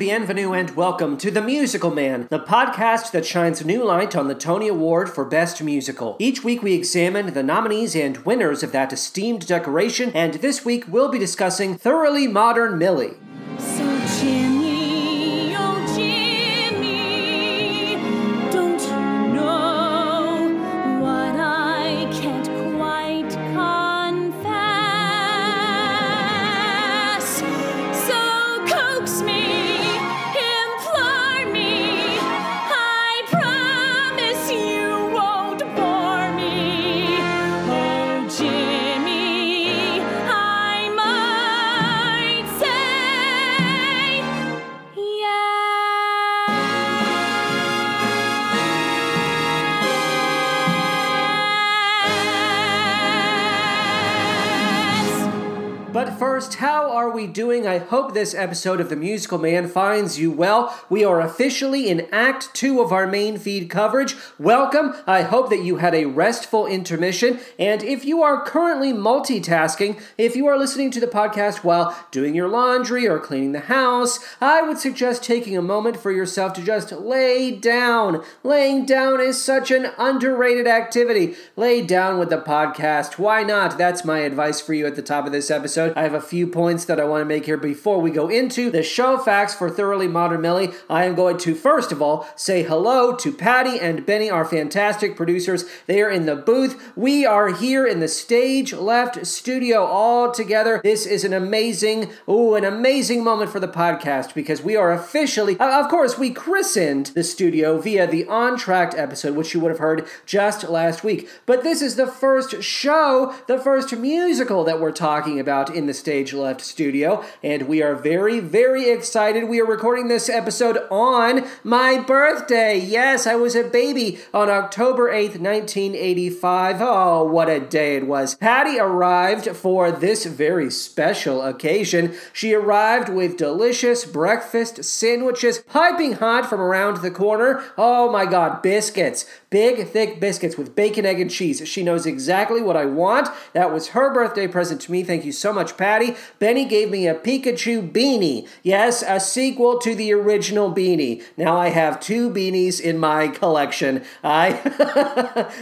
Bienvenue and welcome to The Musical Man, the podcast that shines new light on the Tony Award for Best Musical. Each week we examine the nominees and winners of that esteemed decoration, and this week we'll be discussing Thoroughly Modern Millie. First, how are we doing? I hope this episode of The Musical Man finds you well. We are officially in Act 2 of our main feed coverage. Welcome. I hope that you had a restful intermission. And if you are currently multitasking, if you are listening to the podcast while doing your laundry or cleaning the house, I would suggest taking a moment for yourself to just lay down. Laying down is such an underrated activity. Lay down with the podcast. Why not? That's my advice for you at the top of this episode. I have a few points that I want to make here before we go into the show facts for Thoroughly Modern Millie. I am going to, first of all, say hello to Patty and Benny, our fantastic producers. They are in the booth. We are here in the stage left studio all together. This is an amazing, oh, an amazing moment for the podcast because we are officially, uh, of course, we christened the studio via the Entr'acte episode, which you would have heard just last week. But this is the first show, the first musical that we're talking about in the Stage Left studio, and we are very, very excited. We are recording this episode on my birthday. Yes, I was a baby on October 8th, 1985. Oh, what a day it was. Patty arrived for this very special occasion. She arrived with delicious breakfast sandwiches piping hot from around the corner. Oh my god, biscuits. Big, thick biscuits with bacon, egg, and cheese. She knows exactly what I want. That was her birthday present to me. Thank you so much, Patty. Benny gave me a Pikachu beanie. Yes, a sequel to the original beanie. Now I have two beanies in my collection. I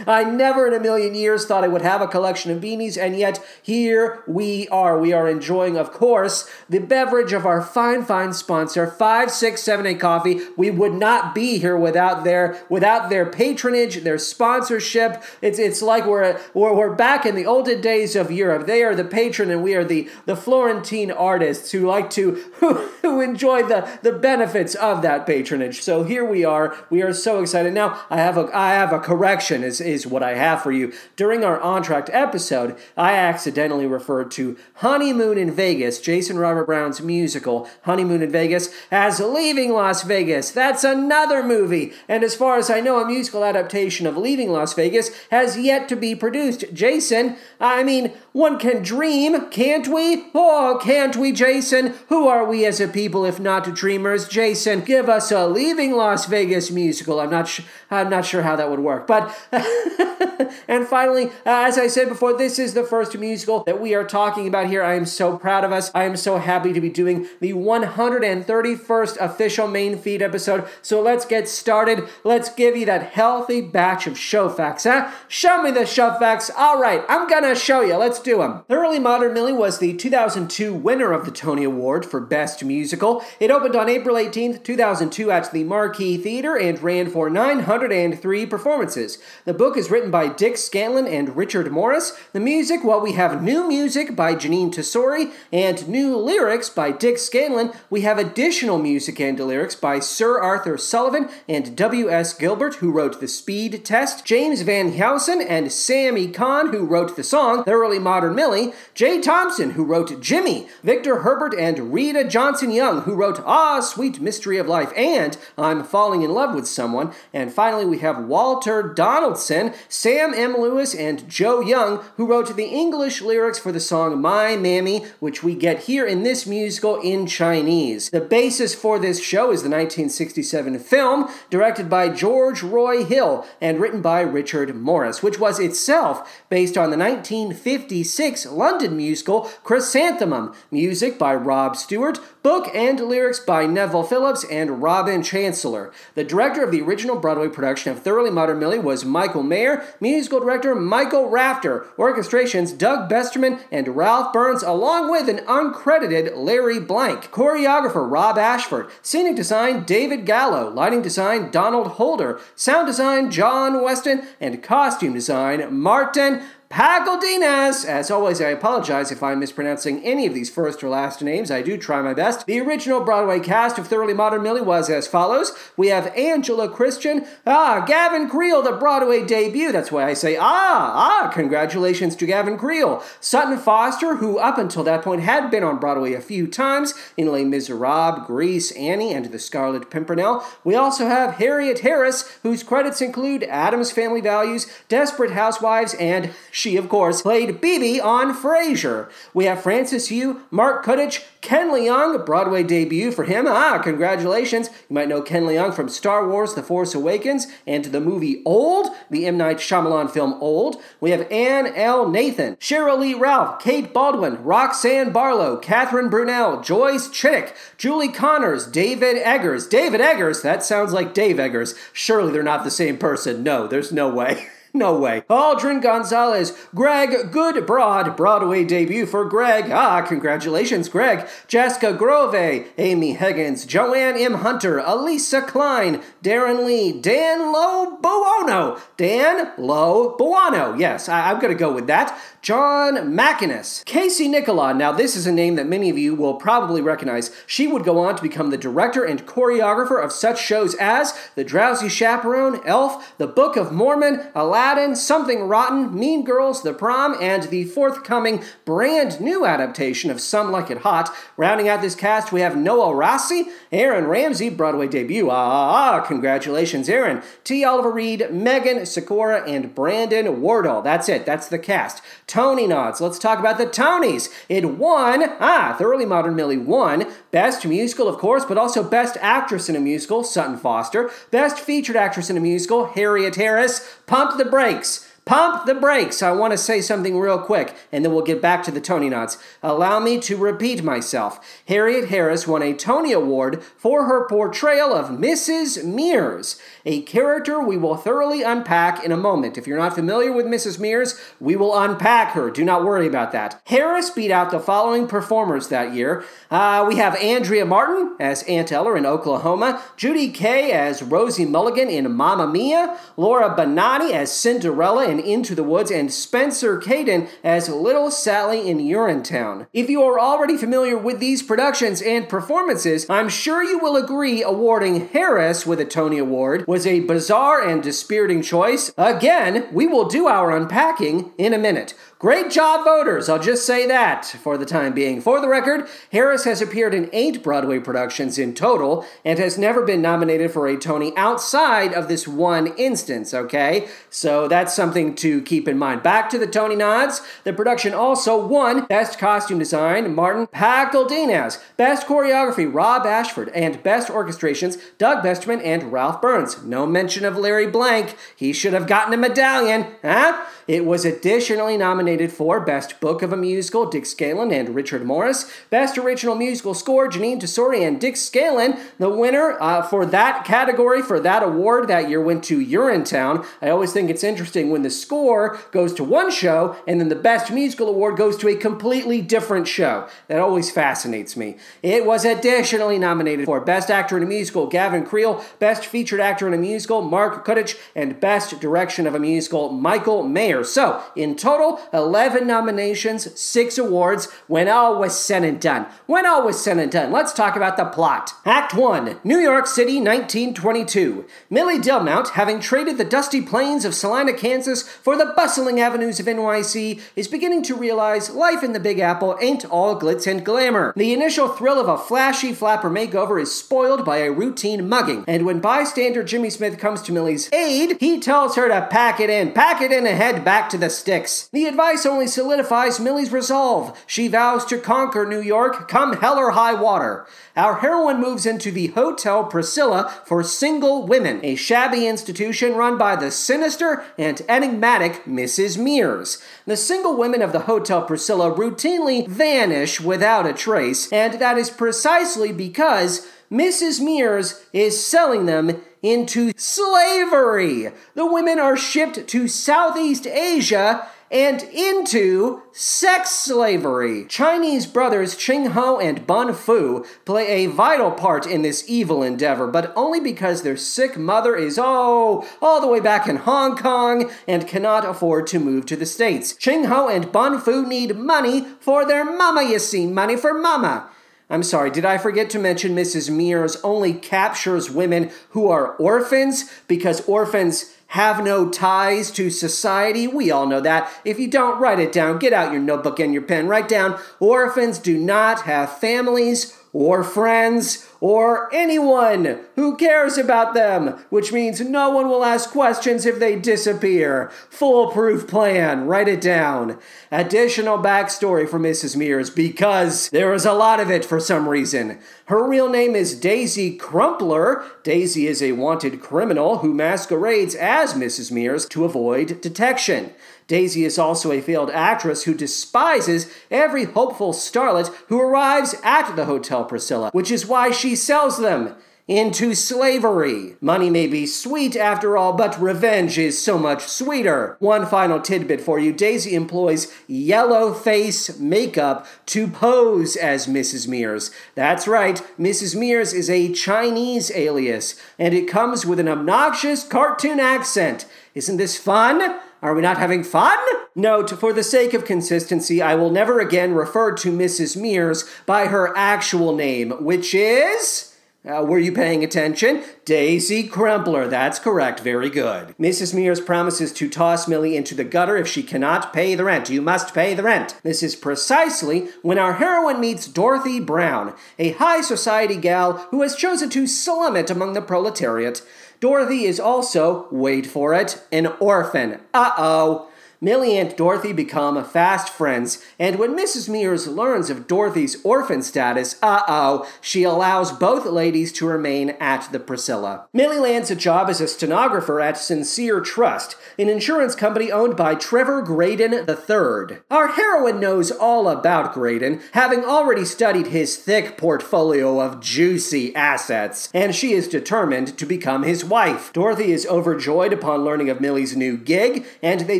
I never in a million years thought I would have a collection of beanies, and yet here we are. We are enjoying, of course, the beverage of our fine, fine sponsor, 5678 Coffee. We would not be here without their without their patronage, their sponsorship. It's it's like we're we're, we're back in the olden days of Europe. They are the patron and we are the, the Florentine artists who like to who, who enjoy the, the benefits of that patronage. So here we are. We are so excited. Now I have a I have a correction is, is what I have for you. During our Entr'acte episode, I accidentally referred to Honeymoon in Vegas, Jason Robert Brown's musical Honeymoon in Vegas, as Leaving Las Vegas. That's another movie. And as far as I know, a musical adaptation of Leaving Las Vegas has yet to be produced. Jason, I mean, one can dream, can't we? Oh, can't we, Jason? Who are we as a people if not dreamers? Jason, give us a Leaving Las Vegas musical. I'm not sh- I'm not sure how that would work. But and finally, uh, as I said before, this is the first musical that we are talking about here. I am so proud of us. I am so happy to be doing the 131st official main feed episode. So let's get started. Let's give you that healthy batch of show facts, huh? Show me the show facts. All right, I'm gonna show you. Let's do them. Thoroughly Modern Millie was the 2002 winner of the Tony Award for Best Musical. It opened on April 18th, 2002 at the Marquis Theater and ran for 903 performances. The book is written by Dick Scanlon and Richard Morris. The music, well, we have new music by Jeanine Tesori and new lyrics by Dick Scanlon. We have additional music and lyrics by Sir Arthur Sullivan and W.S. Gilbert, who wrote The Speed Test, James Van Heusen and Sammy Cahn, who wrote the song Thoroughly Modern Millie, Jay Thompson, who wrote Jimmy, Victor Herbert and Rita Johnson Young, who wrote Ah, Sweet Mystery of Life, and I'm Falling in Love with Someone. And finally, we have Walter Donaldson, Sam M. Lewis, and Joe Young, who wrote the English lyrics for the song My Mammy, which we get here in this musical in Chinese. The basis for this show is the 1967 film, directed by George Roy Hill and written by Richard Morris, which was itself based on the 1956 London musical Chrysanthemum, music by Robb Stewart, Book and lyrics by Neville Phillips and Robin Chancellor. The director of the original Broadway production of Thoroughly Modern Millie was Michael Mayer, musical director Michael Rafter, orchestrations Doug Besterman and Ralph Burns, along with an uncredited Larry Blank, choreographer Rob Ashford, scenic design David Gallo, lighting design Donald Holder, sound design John Weston, and costume design Martin Pakledinaz. As always, I apologize if I'm mispronouncing any of these first or last names. I do try my best. The original Broadway cast of Thoroughly Modern Millie was as follows. We have Angela Christian, ah, Gavin Creel, the Broadway debut. That's why I say ah, ah, congratulations to Gavin Creel. Sutton Foster, who up until that point had been on Broadway a few times in Les Miserables, Grease, Annie, and The Scarlet Pimpernel. We also have Harriet Harris, whose credits include Addams Family Values, Desperate Housewives, and she, of course, played Bebe on Frasier. We have Francis Jue, Marc Kudisch, Ken Leung, Broadway debut for him. Ah, congratulations. You might know Ken Leung from Star Wars The Force Awakens and the movie Old, the M. Night Shyamalan film Old. We have Anne L. Nathan, Cheryl Lee Ralph, Kate Baldwin, Roxanne Barlow, Catherine Brunell, Joyce Chittick, Julie Connors, David Eggers. David Eggers, that sounds like Dave Eggers. Surely they're not the same person. No, there's no way. No way. Aldrin Gonzalez, Greg Goodbroad, Broadway debut for Greg. Ah, congratulations, Greg. Jessica Grove, Amy Higgins, Joanne M. Hunter, Elisa Klein, Darren Lee, Dan Lo Buono, Dan Lo Buono. Yes, I- am going to go with that. John MacInnis, Casey Nicholaw. Now, this is a name that many of you will probably recognize. She would go on to become the director and choreographer of such shows as The Drowsy Chaperone, Elf, The Book of Mormon, Aladdin, Something Rotten, Mean Girls, The Prom, and the forthcoming brand new adaptation of Some Like It Hot. Rounding out this cast, we have Noah Racey, Aaron Ramsey, Broadway debut. Ah, congratulations, Aaron. T. Oliver Reid, Megan Sikora, and Brandon Wardle. That's it. That's the cast. Tony nods. Let's talk about the Tonys. It won, ah, Thoroughly Modern Millie won Best Musical, of course, but also Best Actress in a Musical, Sutton Foster. Best Featured Actress in a Musical, Harriet Harris. Pump the brakes. Pump the brakes. I want to say something real quick, and then we'll get back to the Tony Nods. Allow me to repeat myself. Harriet Harris won a Tony Award for her portrayal of Mrs. Mears, a character we will thoroughly unpack in a moment. If you're not familiar with Mrs. Mears, we will unpack her. Do not worry about that. Harris beat out the following performers that year. Uh, we have Andrea Martin as Aunt Eller in Oklahoma, Judy Kaye as Rosie Mulligan in Mamma Mia, Laura Benanti as Cinderella in Into the Woods, and Spencer Kayden as Little Sally in Urinetown. If you are already familiar with these productions and performances, I'm sure you will agree awarding Harris with a Tony Award was a bizarre and dispiriting choice. Again, we will do our unpacking in a minute. Great job, voters. I'll just say that for the time being. For the record, Harris has appeared in eight Broadway productions in total and has never been nominated for a Tony outside of this one instance, okay? So that's something to keep in mind. Back to the Tony nods. The production also won Best Costume Design, Martin Pakledinaz, Best Choreography, Rob Ashford, and Best Orchestrations, Doug Besterman and Ralph Burns. No mention of Larry Blank. He should have gotten a medallion, huh? It was additionally nominated for Best Book of a Musical, Dick Scanlon and Richard Morris. Best Original Musical Score, Jeanine Tesori and Dick Scanlon. The winner uh, for that category, for that award that year, went to Urinetown. I always think it's interesting when the score goes to one show and then the Best Musical Award goes to a completely different show. That always fascinates me. It was additionally nominated for Best Actor in a Musical, Gavin Creel, Best Featured Actor in a Musical, Marc Kudisch, and Best Direction of a Musical, Michael Mayer. So, in total, 11 nominations, 6 awards, when all was said and done. When all was said and done, let's talk about the plot. Act 1 New York City, 1922. Millie Dillmount, having traded the dusty plains of Salina, Kansas for the bustling avenues of NYC, is beginning to realize life in the Big Apple ain't all glitz and glamour. The initial thrill of a flashy flapper makeover is spoiled by a routine mugging, and when bystander Jimmy Smith comes to Millie's aid, he tells her to pack it in, pack it in a head back to the sticks. The advice only solidifies Millie's resolve. She vows to conquer New York, come hell or high water. Our heroine moves into the Hotel Priscilla for single women, a shabby institution run by the sinister and enigmatic Mrs. Mears. The single women of the Hotel Priscilla routinely vanish without a trace, and that is precisely because Mrs. Mears is selling them into slavery. The women are shipped to Southeast Asia and into sex slavery. Chinese brothers Ching Ho and Bun Foo play a vital part in this evil endeavor, but only because their sick mother is, oh, all the way back in Hong Kong and cannot afford to move to the States. Ching Ho and Bun Foo need money for their mama, you see, money for mama. I'm sorry, did I forget to mention Mrs. Mears only captures women who are orphans because orphans have no ties to society? We all know that. If you don't, write it down. Get out your notebook and your pen. Write down orphans do not have families or friends or anyone who cares about them, which means no one will ask questions if they disappear. Foolproof plan, write it down. Additional backstory for Mrs. Mears because there is a lot of it for some reason. Her real name is Daisy Crumpler. Daisy is a wanted criminal who masquerades as Mrs. Mears to avoid detection. Daisy is also a failed actress who despises every hopeful starlet who arrives at the Hotel Priscilla, which is why she sells them into slavery. Money may be sweet after all, but revenge is so much sweeter. One final tidbit for you Daisy employs yellow face makeup to pose as Mrs. Mears. That's right, Mrs. Mears is a Chinese alias, and it comes with an obnoxious cartoon accent. Isn't this fun? Are we not having fun? Note, for the sake of consistency, I will never again refer to Mrs. Mears by her actual name, which is. Uh, were you paying attention? Daisy Crumpler. That's correct. Very good. Mrs. Mears promises to toss Millie into the gutter if she cannot pay the rent. You must pay the rent. This is precisely when our heroine meets Dorothy Brown, a high society gal who has chosen to slum it among the proletariat. Dorothy is also, wait for it, an orphan. Uh oh. Millie and Dorothy become fast friends, and when Mrs. Mears learns of Dorothy's orphan status, uh oh, she allows both ladies to remain at the Priscilla. Millie lands a job as a stenographer at Sincere Trust, an insurance company owned by Trevor Graydon III. Our heroine knows all about Graydon, having already studied his thick portfolio of juicy assets, and she is determined to become his wife. Dorothy is overjoyed upon learning of Millie's new gig, and they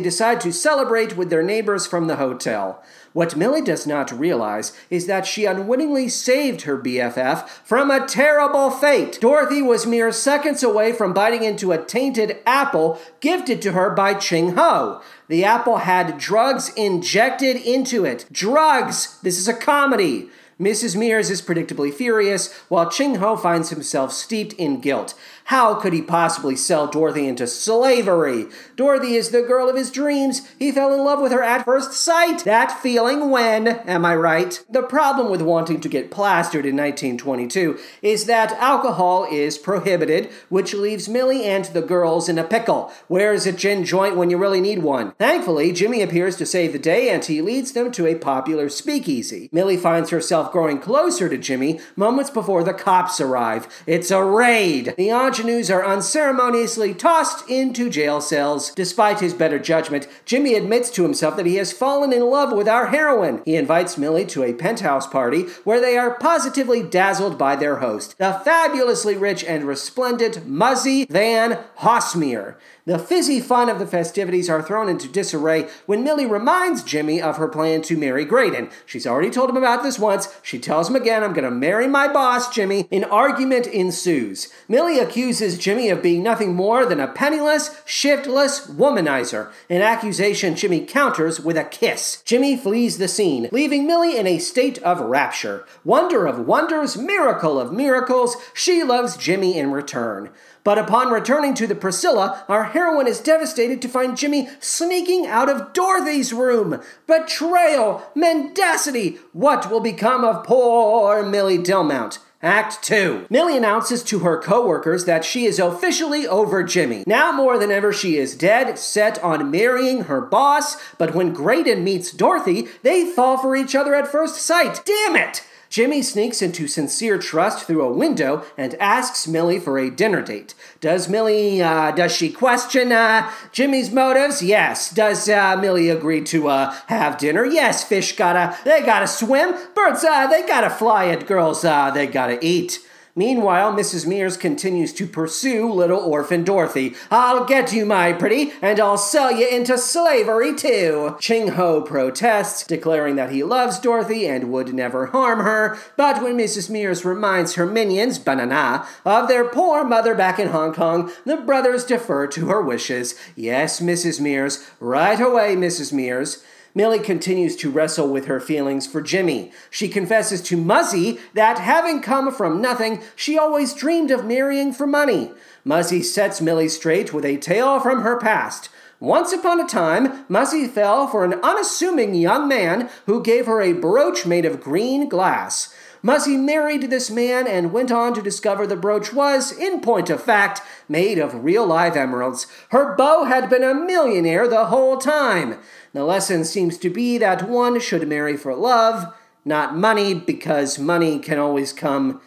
decide to celebrate with their neighbors from the hotel. What Millie does not realize is that she unwittingly saved her BFF from a terrible fate. Dorothy was mere seconds away from biting into a tainted apple gifted to her by Ching Ho. The apple had drugs injected into it. Drugs! This is a comedy. Mrs. Mears is predictably furious, while Ching Ho finds himself steeped in guilt. How could he possibly sell Dorothy into slavery? Dorothy is the girl of his dreams. He fell in love with her at first sight. That feeling when, am I right? The problem with wanting to get plastered in 1922 is that alcohol is prohibited, which leaves Millie and the girls in a pickle. Where's a gin joint when you really need one? Thankfully, Jimmy appears to save the day and he leads them to a popular speakeasy. Millie finds herself growing closer to Jimmy moments before the cops arrive. It's a raid. The ingenues are unceremoniously tossed into jail cells. Despite his better judgment, Jimmy admits to himself that he has fallen in love with our heroine. He invites Millie to a penthouse party where they are positively dazzled by their host, the fabulously rich and resplendent Muzzy Van Hossmere. The fizzy fun of the festivities are thrown into disarray when Millie reminds Jimmy of her plan to marry Graydon. She's already told him about this once. She tells him again, I'm going to marry my boss, Jimmy. An argument ensues. Millie accuses Jimmy of being nothing more than a penniless, shiftless womanizer, an accusation Jimmy counters with a kiss. Jimmy flees the scene, leaving Millie in a state of rapture. Wonder of wonders, miracle of miracles, she loves Jimmy in return. But upon returning to the Priscilla, our heroine is devastated to find Jimmy sneaking out of Dorothy's room. Betrayal! Mendacity! What will become of poor Millie Dillmount? Act 2. Millie announces to her coworkers that she is officially over Jimmy. Now more than ever, she is dead set on marrying her boss, but when Graydon meets Dorothy, they fall for each other at first sight. Damn it! Jimmy sneaks into sincere trust through a window and asks Millie for a dinner date. Does Millie, uh, does she question, uh, Jimmy's motives? Yes. Does, uh, Millie agree to, uh, have dinner? Yes. Fish gotta, they gotta swim. Birds, uh, they gotta fly, and girls, uh, they gotta eat. Meanwhile, Mrs. Mears continues to pursue little orphan Dorothy. I'll get you, my pretty, and I'll sell you into slavery too. Ching Ho protests, declaring that he loves Dorothy and would never harm her. But when Mrs. Mears reminds her minions, Banana, of their poor mother back in Hong Kong, the brothers defer to her wishes. Yes, Mrs. Mears. Right away, Mrs. Mears. Millie continues to wrestle with her feelings for Jimmy. She confesses to Muzzy that having come from nothing, she always dreamed of marrying for money. Muzzy sets Millie straight with a tale from her past. Once upon a time, Muzzy fell for an unassuming young man who gave her a brooch made of green glass. Muzzy married this man and went on to discover the brooch was, in point of fact, made of real live emeralds. Her beau had been a millionaire the whole time. The lesson seems to be that one should marry for love, not money, because money can always come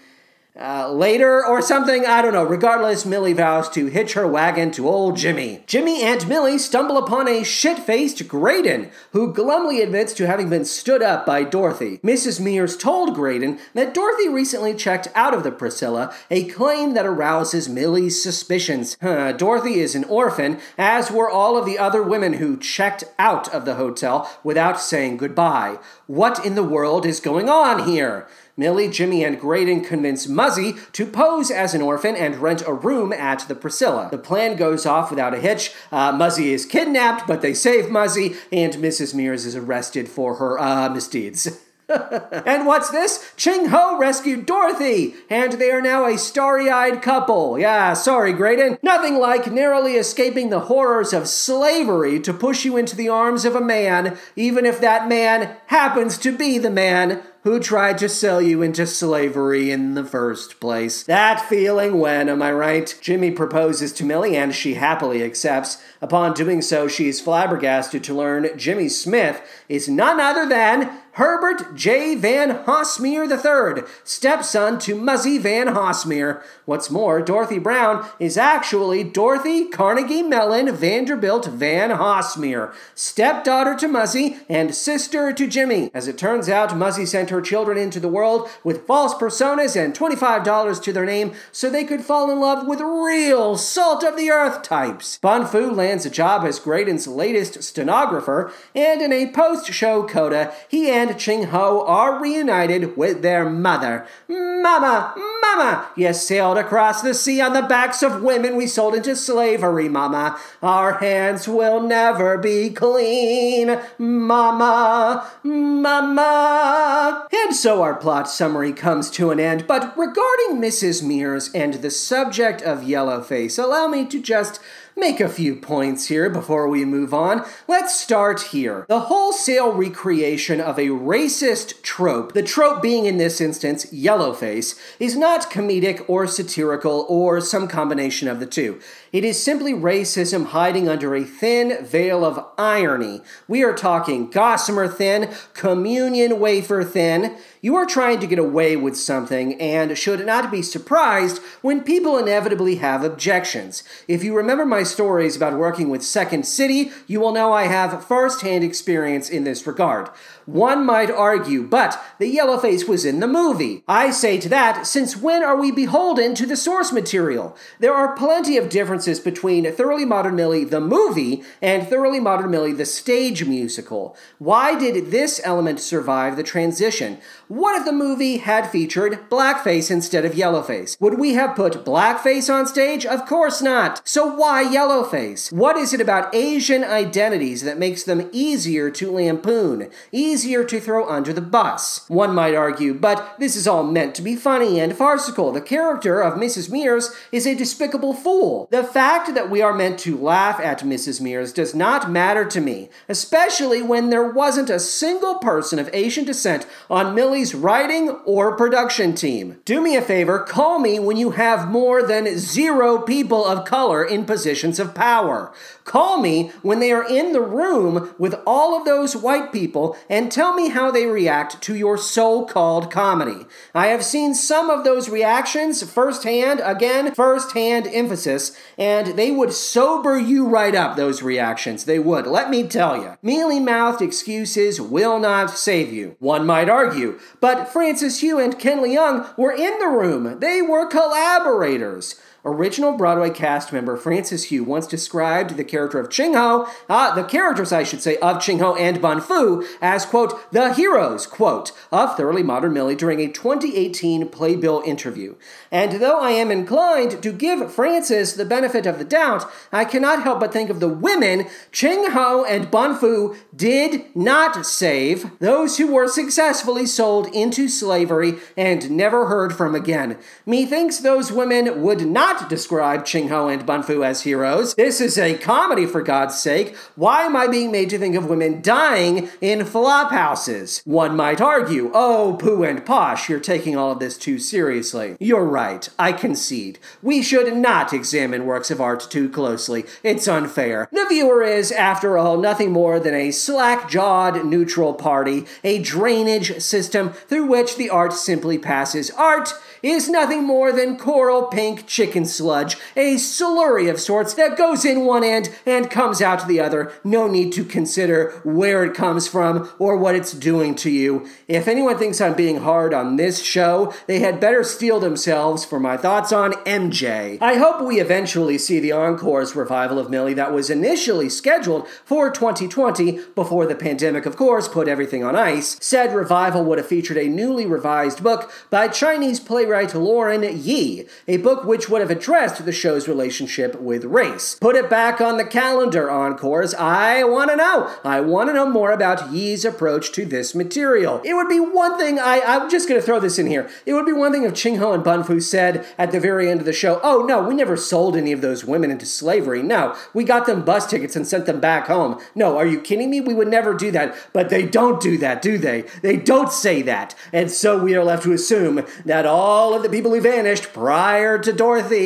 uh, later or something, I don't know. Regardless, Millie vows to hitch her wagon to old Jimmy. Jimmy and Millie stumble upon a shit faced Graydon, who glumly admits to having been stood up by Dorothy. Mrs. Mears told Graydon that Dorothy recently checked out of the Priscilla, a claim that arouses Millie's suspicions. Huh, Dorothy is an orphan, as were all of the other women who checked out of the hotel without saying goodbye. What in the world is going on here? Millie, Jimmy, and Graydon convince Muzzy to pose as an orphan and rent a room at the Priscilla. The plan goes off without a hitch. Uh, Muzzy is kidnapped, but they save Muzzy, and Mrs. Mears is arrested for her uh, misdeeds. and what's this? Ching Ho rescued Dorothy, and they are now a starry eyed couple. Yeah, sorry, Graydon. Nothing like narrowly escaping the horrors of slavery to push you into the arms of a man, even if that man happens to be the man who tried to sell you into slavery in the first place. That feeling when, am I right? Jimmy proposes to Millie and she happily accepts. Upon doing so, she's flabbergasted to learn Jimmy Smith is none other than Herbert J. Van Hossmere III, stepson to Muzzy Van Hossmere. What's more, Dorothy Brown is actually Dorothy Carnegie Mellon Vanderbilt Van Hossmere, stepdaughter to Muzzy and sister to Jimmy. As it turns out, Muzzy sent her children into the world with false personas and $25 to their name so they could fall in love with real salt of the earth types. Bun Foo lands a job as Graydon's latest stenographer, and in a post show coda, he and Ching Ho are reunited with their mother. Mama, Mama, you sailed across the sea on the backs of women we sold into slavery, Mama. Our hands will never be clean, Mama, Mama. And so our plot summary comes to an end. But regarding Mrs. Mears and the subject of Yellowface, allow me to just make a few points here before we move on. Let's start here. The wholesale recreation of a racist trope, the trope being in this instance yellowface, is not comedic or satirical or some combination of the two. It is simply racism hiding under a thin veil of irony. We are talking gossamer thin, communion wafer thin. You are trying to get away with something and should not be surprised when people inevitably have objections. If you remember my stories about working with Second City, you will know I have first hand experience in this regard. One might argue, but the yellowface was in the movie. I say to that, since when are we beholden to the source material? There are plenty of differences between Thoroughly Modern Millie the movie and Thoroughly Modern Millie the stage musical. Why did this element survive the transition? What if the movie had featured blackface instead of yellowface? Would we have put blackface on stage? Of course not. So why yellowface? What is it about Asian identities that makes them easier to lampoon? easier to throw under the bus. One might argue, but this is all meant to be funny and farcical. The character of Mrs. Mears is a despicable fool. The fact that we are meant to laugh at Mrs. Mears does not matter to me, especially when there wasn't a single person of Asian descent on Millie's writing or production team. Do me a favor, call me when you have more than zero people of color in positions of power. Call me when they are in the room with all of those white people and tell me how they react to your so called comedy. I have seen some of those reactions firsthand, again, firsthand emphasis, and they would sober you right up, those reactions. They would, let me tell you. Mealy mouthed excuses will not save you, one might argue. But Francis Jue and Ken Leung were in the room, they were collaborators. Original Broadway cast member Francis Jue once described the character of Ching Ho, uh, the characters, I should say, of Ching Ho and Bun Foo as, quote, the heroes, quote, of Thoroughly Modern Millie during a 2018 Playbill interview. And though I am inclined to give Francis the benefit of the doubt, I cannot help but think of the women Ching Ho and Bun Foo did not save, those who were successfully sold into slavery and never heard from again. Methinks those women would not describe Ching Ho and Bun Foo as heroes. This is a comedy, for God's sake. Why am I being made to think of women dying in flop houses? One might argue, oh, Pooh and Posh, you're taking all of this too seriously. You're right, I concede. We should not examine works of art too closely. It's unfair. The viewer is, after all, nothing more than a slack jawed neutral party, a drainage system through which the art simply passes. Art is nothing more than coral pink chicken sludge, a slurry of sorts that goes in one end and comes out the other. No need to consider where it comes from or what it's doing to you. If anyone thinks I'm being hard on this show, they had better steel themselves for my thoughts on MJ. I hope we eventually see the Encore's revival of Millie that was initially scheduled for 2020 before the pandemic, of course, put everything on ice. Said revival would have featured a newly revised book by Chinese playwright Lauren Yee, a book which would have addressed the show's relationship with race. Put it back on the calendar, Encores. I want to know. I want to know more about Yee's approach to this material. It would be one thing, I, I'm just going to throw this in here. It would be one thing if Ching Ho and Bun Foo said at the very end of the show, oh no, we never sold any of those women into slavery. No, we got them bus tickets and sent them back home. No, are you kidding me? We would never do that. But they don't do that, do they? They don't say that. And so we are left to assume that all of the people who vanished prior to Dorothy.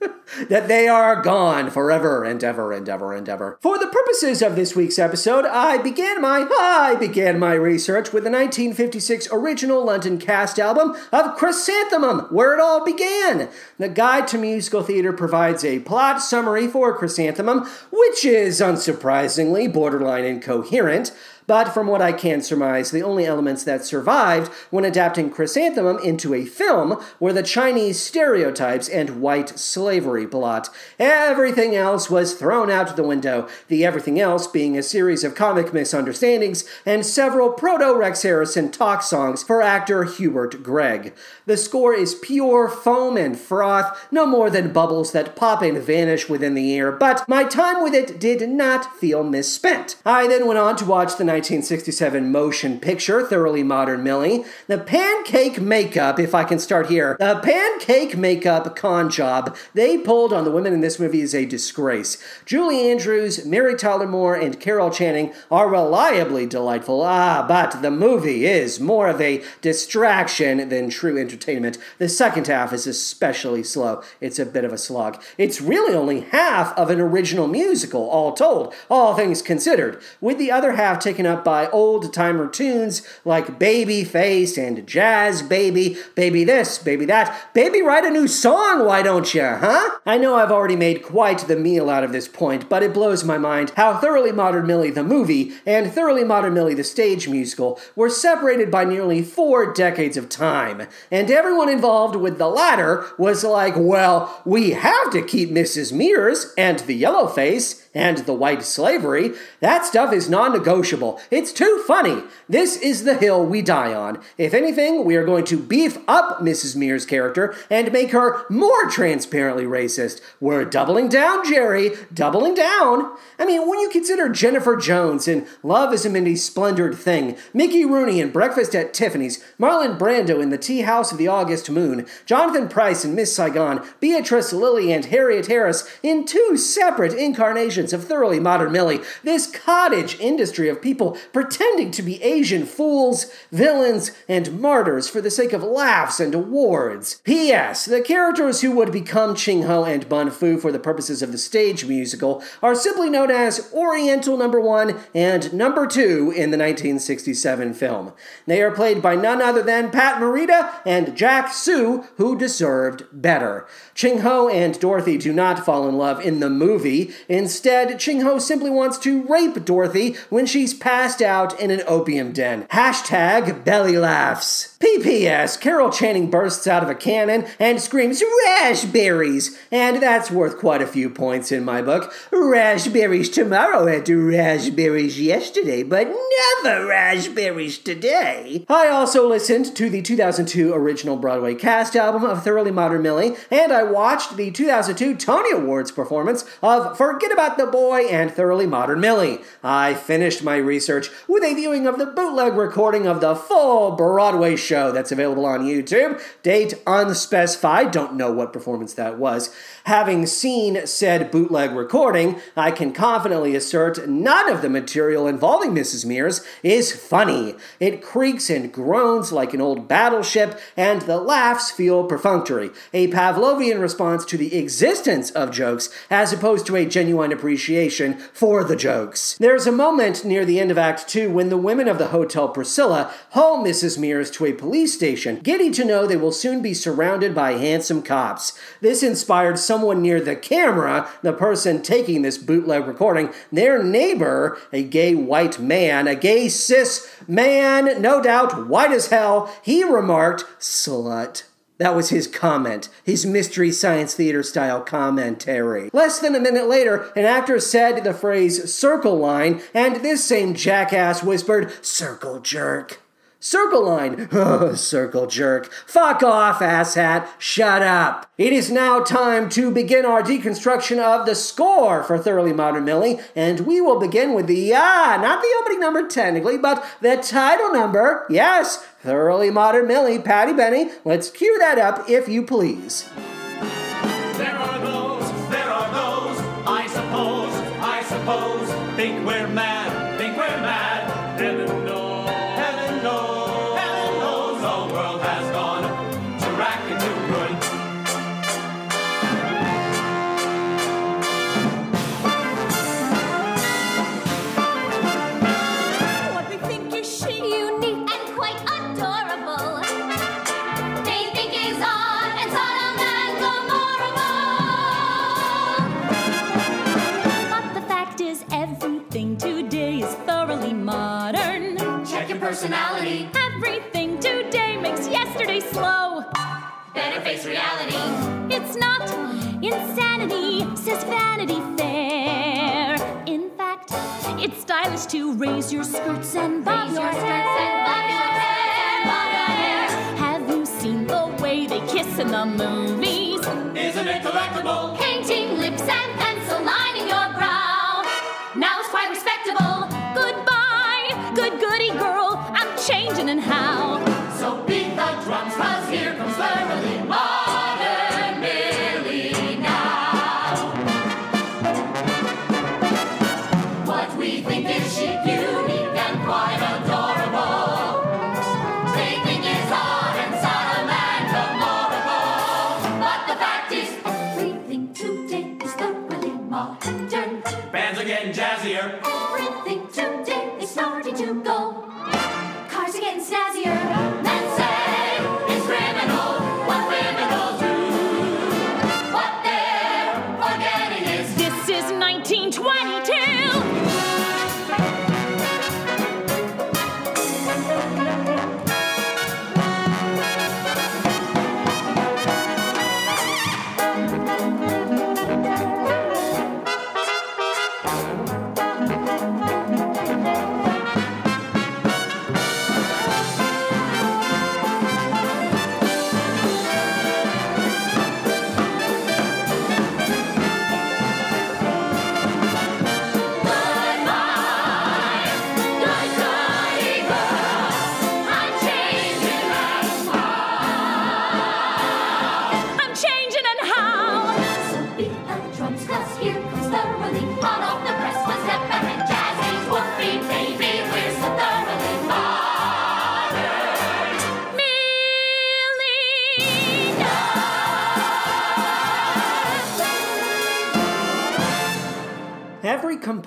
that they are gone forever and ever and ever and ever. For the purposes of this week's episode, I began my I began my research with the 1956 original London cast album of Chrysanthemum, where it all began. The Guide to Musical Theater provides a plot summary for Chrysanthemum, which is unsurprisingly borderline incoherent. But from what I can surmise, the only elements that survived when adapting Chrysanthemum into a film were the Chinese stereotypes and white slavery plot. Everything else was thrown out the window, the everything else being a series of comic misunderstandings and several proto Rex Harrison talk songs for actor Hubert Gregg. The score is pure foam and froth, no more than bubbles that pop and vanish within the air, but my time with it did not feel misspent. I then went on to watch the 1967 motion picture, Thoroughly Modern Millie. The pancake makeup, if I can start here, the pancake makeup con job they pulled on the women in this movie is a disgrace. Julie Andrews, Mary Tyler Moore, and Carol Channing are reliably delightful. Ah, but the movie is more of a distraction than true entertainment. The second half is especially slow. It's a bit of a slog. It's really only half of an original musical, all told, all things considered, with the other half taken up by old timer tunes like Baby Face and Jazz Baby, Baby This, Baby That. Baby, write a new song, why don't you, huh? I know I've already made quite the meal out of this point, but it blows my mind how Thoroughly Modern Millie the movie and Thoroughly Modern Millie the stage musical were separated by nearly four decades of time. And everyone involved with the latter was like, well, we have to keep Mrs. Mears and the yellow face and the white slavery. That stuff is non negotiable. It's too funny. This is the hill we die on. If anything, we are going to beef up Mrs. Mears' character and make her more transparently racist. We're doubling down, Jerry. Doubling down. I mean, when you consider Jennifer Jones in Love is a Many Splendored Thing, Mickey Rooney in Breakfast at Tiffany's, Marlon Brando in The Tea House of the August Moon, Jonathan Pryce in Miss Saigon, Beatrice Lillie and Harriet Harris in two separate incarnations of thoroughly modern Millie, this cottage industry of people pretending to be Asian fools, villains, and martyrs for the sake of laughs and awards. P.S. The characters who would become Ching Ho and Bun Foo for the purposes of the stage musical are simply known as Oriental Number One and Number Two in the 1967 film. They are played by none other than Pat Morita and Jack Soo, who deserved better. Ching Ho and Dorothy do not fall in love in the movie. Instead, Ching Ho simply wants to rape Dorothy when she's passed out in an opium den. Hashtag belly laughs. PPS, Carol Channing bursts out of a cannon and screams raspberries, and that's worth quite a few points in my book. Raspberries tomorrow and raspberries yesterday, but never raspberries today. I also listened to the 2002 original Broadway cast album of Thoroughly Modern Millie, and I watched the 2002 Tony Awards performance of Forget About the Boy and Thoroughly Modern Millie. I finished my research with a viewing of the bootleg recording of the full Broadway show that's available on YouTube. Date unspecified, don't know what performance that was. Having seen said bootleg recording, I can confidently assert none of the material involving Mrs. Mears is funny. It creaks and groans like an old battleship, and the laughs feel perfunctory, a Pavlovian response to the existence of jokes as opposed to a genuine appreciation for the jokes. There's a moment near the end of Act 2 when the women of the Hotel Priscilla haul Mrs. Mears to a police station, getting to know they will soon be surrounded by handsome cops. This inspired someone near the camera, the person taking this bootleg recording, their neighbor, a gay white man, a gay cis man, no doubt white as hell, he remarked, slut. That was his comment, his Mystery Science Theater style commentary. Less than a minute later, an actor said the phrase circle line, and this same jackass whispered, circle jerk. Circle line. Oh, circle jerk. Fuck off, asshat. Shut up. It is now time to begin our deconstruction of the score for Thoroughly Modern Millie, and we will begin with the, ah, not the opening number technically, but the title number. Yes, Thoroughly Modern Millie, Patty Benny. Let's cue that up, if you please. There are those, there are those, I suppose, I suppose, think we're mad, personality, Everything today makes yesterday slow. better face reality. It's not insanity, says Vanity Fair. In fact, it's stylish to raise your skirts and bob your hair. Have you seen the way they kiss in the movies? Isn't it delectable? Painting lips and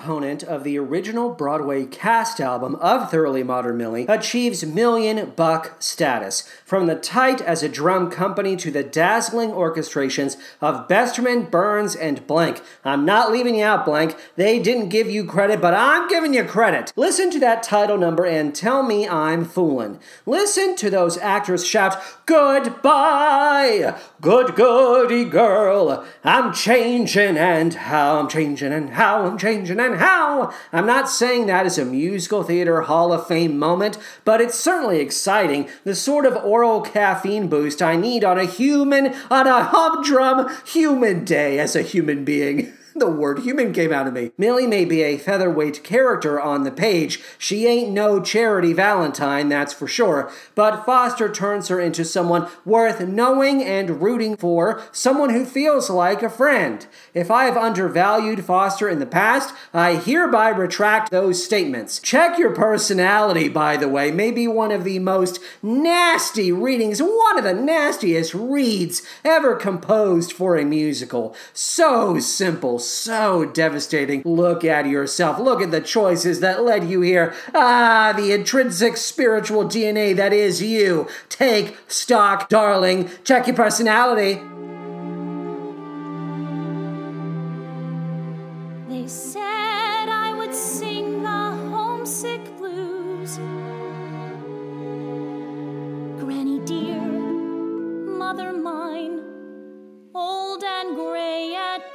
component of the original Broadway cast album of Thoroughly Modern Millie achieves million buck status, from the tight as a drum company to the dazzling orchestrations of Besterman, Burns, and Blank. I'm not leaving you out, Blank. They didn't give you credit, but I'm giving you credit. Listen to that title number and tell me I'm fooling. Listen to those actors shout, Goodbye! Good, goody girl. I'm changing and how I'm changing and how I'm changing and how. I'm not saying that is a musical theater Hall of Fame moment, but it's certainly exciting. The sort of oral caffeine boost I need on a human, on a humdrum human day as a human being. The word human came out of me. Millie may be a featherweight character on the page. She ain't no charity Valentine, that's for sure. But Foster turns her into someone worth knowing and rooting for, someone who feels like a friend. If I have undervalued Foster in the past, I hereby retract those statements. Check your personality, by the way. Maybe one of the most nasty readings, one of the nastiest reads ever composed for a musical. So simple, so devastating. Look at yourself. Look at the choices that led you here. Ah, the intrinsic spiritual DNA that is you. Take stock, darling. Check your personality.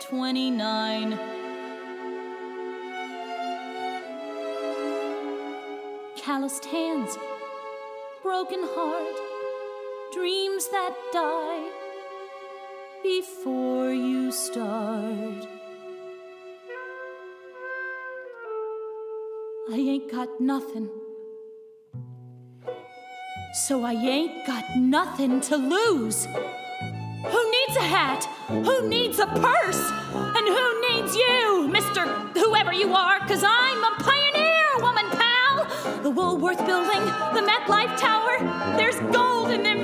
29. Calloused hands, broken heart, dreams that die before you start. I ain't got nothing. So I ain't got nothing to lose. Who needs a hat? Who needs a purse? And who needs you, Mr. Whoever you are? Cause I'm a pioneer, woman pal. The Woolworth building, the MetLife Tower. There's gold in them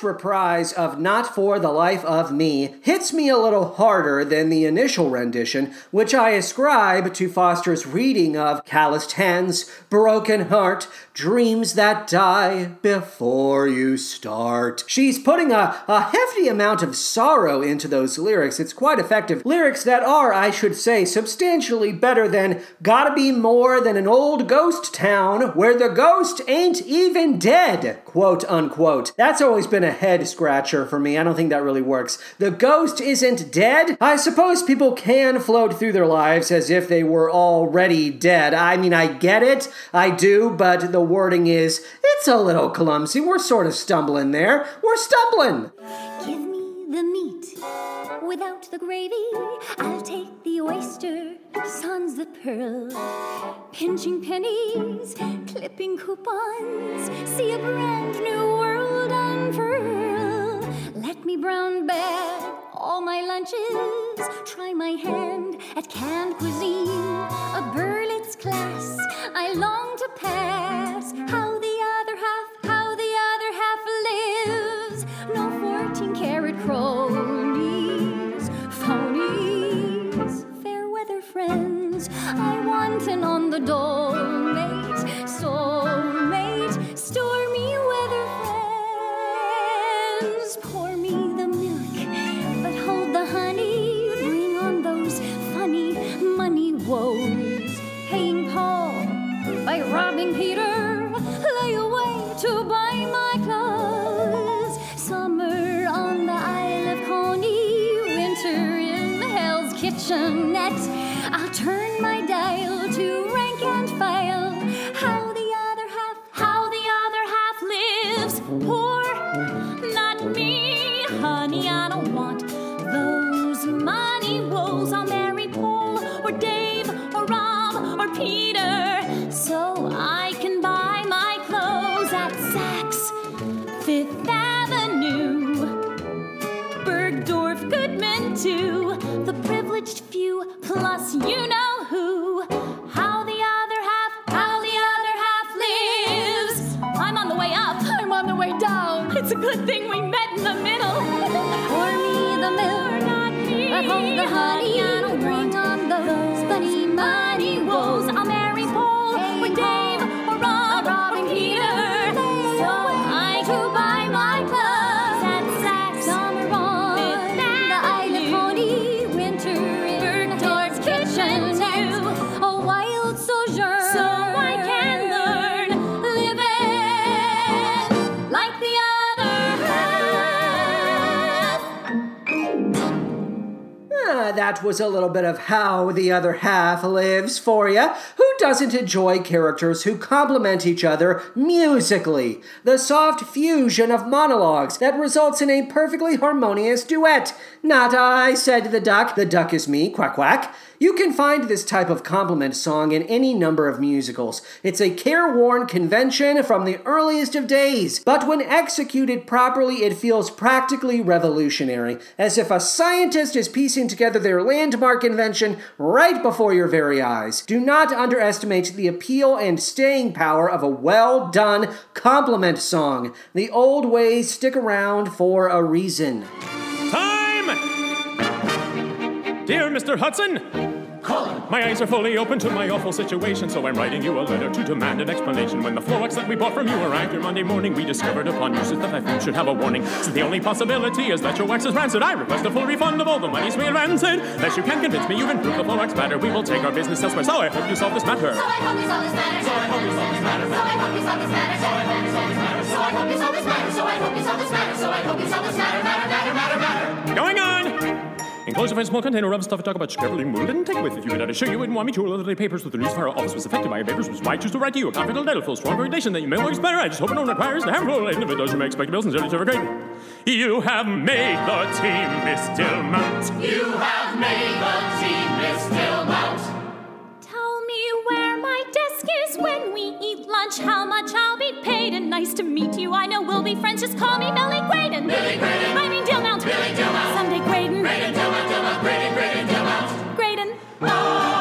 first reprise of Not For the Life of Me hits me a little harder than the initial rendition, which I ascribe to Foster's reading of Calloused Hands, Broken Heart, Dreams That Die Before You Start. She's putting a, a hefty amount of sorrow into those lyrics. It's quite effective. Lyrics that are, I should say, substantially better than Gotta Be More Than an Old Ghost Town Where the Ghost Ain't Even Dead, quote unquote. That's always been a head scratcher for me. I don't think that really works. The ghost isn't dead? I suppose people can float through their lives as if they were already dead. I mean, I get it, I do, but the wording is, it's a little clumsy. We're sort of stumbling there. We're stumbling. The meat without the gravy. I'll take the oyster, sans the pearl. Pinching pennies, clipping coupons. See a brand new world unfurl. Let me brown bag all my lunches. Try my hand at canned cuisine. A Berlitz class I long to pass. I want an on the dole me. That was a little bit of how the other half lives for you. Who doesn't enjoy characters who complement each other musically? The soft fusion of monologues that results in a perfectly harmonious duet. Not I, said the duck. The duck is me, quack quack. You can find this type of compliment song in any number of musicals. It's a careworn convention from the earliest of days, but when executed properly, it feels practically revolutionary, as if a scientist is piecing together their landmark invention right before your very eyes. Do not underestimate the appeal and staying power of a well done compliment song. The old ways stick around for a reason. Time! Dear Mr. Hudson, Colin, my eyes are fully open to my awful situation, so I'm writing you a letter to demand an explanation. When the Florex that we bought from you arrived here Monday morning, we discovered upon usage that my phone should have a warning. So the only possibility is that your wax is rancid. I request a full refund of all the monies we rancid. Unless you can convince me you've improved the Florex matter, we will take our business elsewhere. So I hope you solve this matter. so I hope you solve this matter. So I hope you solve this matter. So I hope you solve this matter. So I hope you solve this matter. So I hope you solve this matter. So I hope you solve this matter. So I hope you solve this matter. Matter, matter, matter, matter. Going on! Enclosed a small container of stuff to talk about carefully and take with. If you did, I assure you wouldn't want me to. All the papers with the news our office was affected by your papers, why I choose to write to you. A confidential letter full of strong recommendation that you may work better. I just hope no one requires the harmful. And if it does, you may expect bills and ever great. You have made the team, Miss Dillmount. You have made the team, Miss Dillmount. Tell me where my desk is when we eat lunch, how much I'll be paid, and nice to meet you. I know we'll be friends. Just call me Millie Graydon. Millie Graydon. I mean Dillmount. Millie Dillmount. Someday Graydon. Graydon, Dillmount, Dillmount, Graydon, Graydon, Dillmount. Graydon.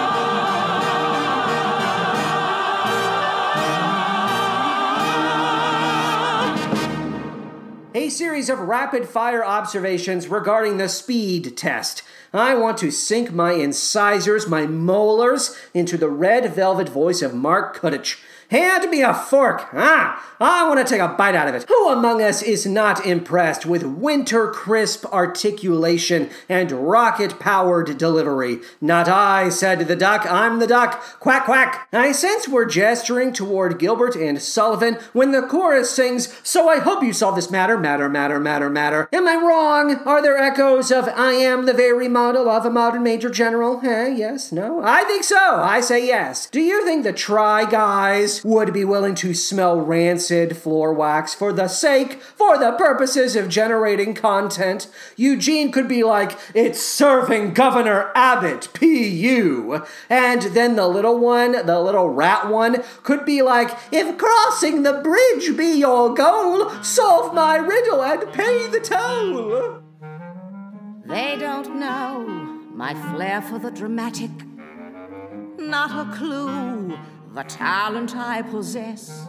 A series of rapid fire observations regarding the speed test. I want to sink my incisors, my molars, into the red velvet voice of Marc Kudisch. Hand me a fork. Ah, I want to take a bite out of it. Who among us is not impressed with winter crisp articulation and rocket powered delivery? Not I, said the duck. I'm the duck. Quack, quack. I sense we're gesturing toward Gilbert and Sullivan when the chorus sings, So I hope you solve this matter, matter, matter, matter, matter. Am I wrong? Are there echoes of I am the very model of a modern major general? Eh, yes, no? I think so. I say yes. Do you think the Try Guys would be willing to smell rancid floor wax for the sake, for the purposes of generating content? Eugene could be like, It's serving Governor Abbott, P.U. And then the little one, the little rat one, could be like, If crossing the bridge be your goal, solve my riddle and pay the toll. They don't know my flair for the dramatic. Not a clue the talent I possess.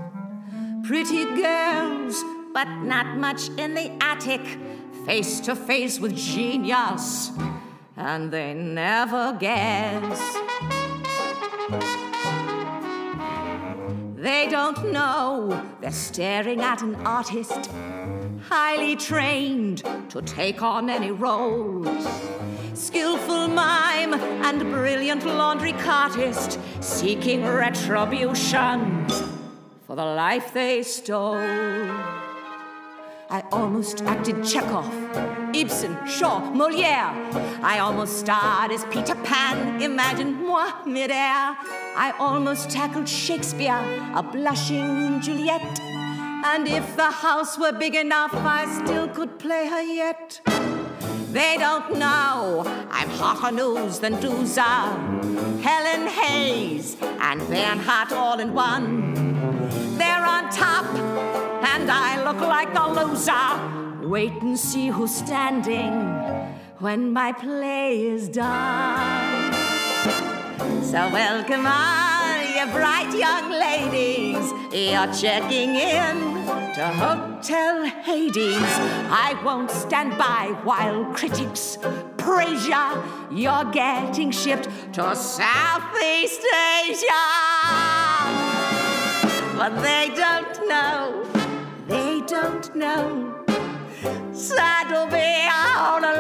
Pretty girls, but not much in the attic. Face to face with genius, and they never guess. They don't know they're staring at an artist highly trained to take on any role. Skillful mime and brilliant laundry cartist seeking retribution for the life they stole. I almost acted Chekhov, Ibsen, Shaw, Moliere. I almost starred as Peter Pan, imagine moi midair. I almost tackled Shakespeare, a blushing Juliet. And if the house were big enough, I still could play her yet. They don't know I'm hotter news than Duse, Helen Hayes, and Bernhardt all in one. They're on top, and I look like a loser. Wait and see who's standing when my play is done. So welcome all you bright young ladies. You're checking in to Hotel Hades. I won't stand by while critics praise ya. You're getting shipped to Southeast Asia. But they don't know, they don't know. Sad to be all alone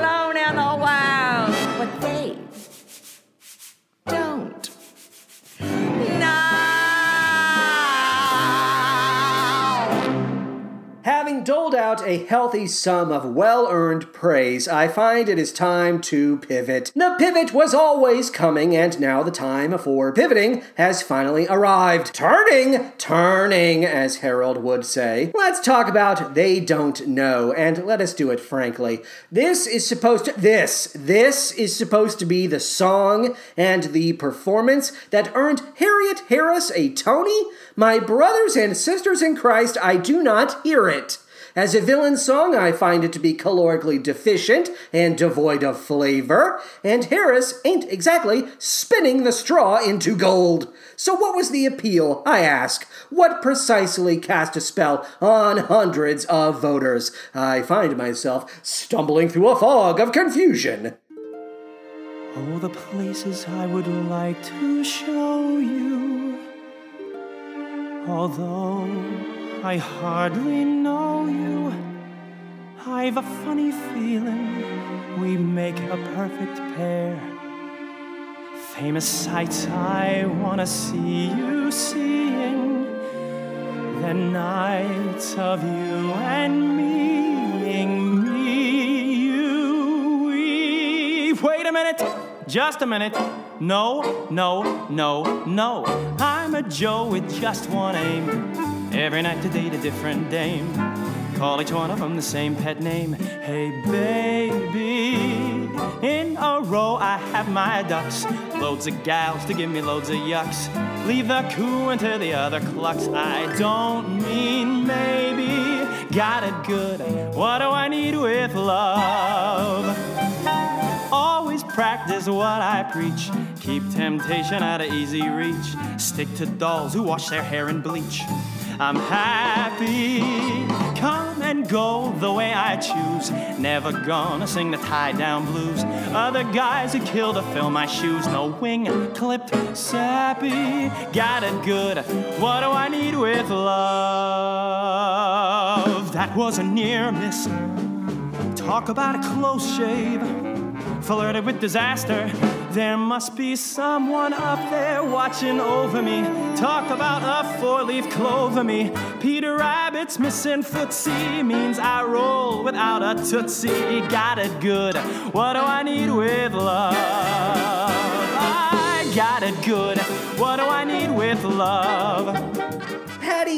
doled out a healthy sum of well earned praise, I find it is time to pivot. The pivot was always coming, and now the time for pivoting has finally arrived. Turning, turning, as Harold would say. Let's talk about They Don't Know, and let us do it frankly. This is supposed to, this, this is supposed to be the song and the performance that earned Harriet Harris a Tony? My brothers and sisters in Christ, I do not hear it. As a villain song, I find it to be calorically deficient and devoid of flavor, and Harris ain't exactly spinning the straw into gold. So, what was the appeal, I ask? What precisely cast a spell on hundreds of voters? I find myself stumbling through a fog of confusion. Oh, the places I would like to show you. Although I hardly know you, I've a funny feeling we make a perfect pair. Famous sights I wanna see you seeing. The nights of you and me, me, you, we. Wait a minute, just a minute. No, no, no, no. I'm a Joe with just one aim. Every night to date a different dame. Call each one of them the same pet name. Hey, baby. In a row, I have my ducks. Loads of gals to give me loads of yucks. Leave the coo into the other clucks. I don't mean maybe. Got it good. What do I need with love? Always practice what I preach. Keep temptation out of easy reach. Stick to dolls who wash their hair in bleach. I'm happy. Come and go the way I choose. Never gonna sing the tie down blues. Other guys who kill to fill my shoes. No wing clipped, sappy. Got it good. What do I need with love? That was a near miss. Talk about a close shave. Flirted with disaster. There must be someone up there watching over me. Talk about a four leaf clover me. Peter Rabbit's missing footsie means I roll without a tootsie. Got it good. What do I need with love? I got it good. What do I need with love?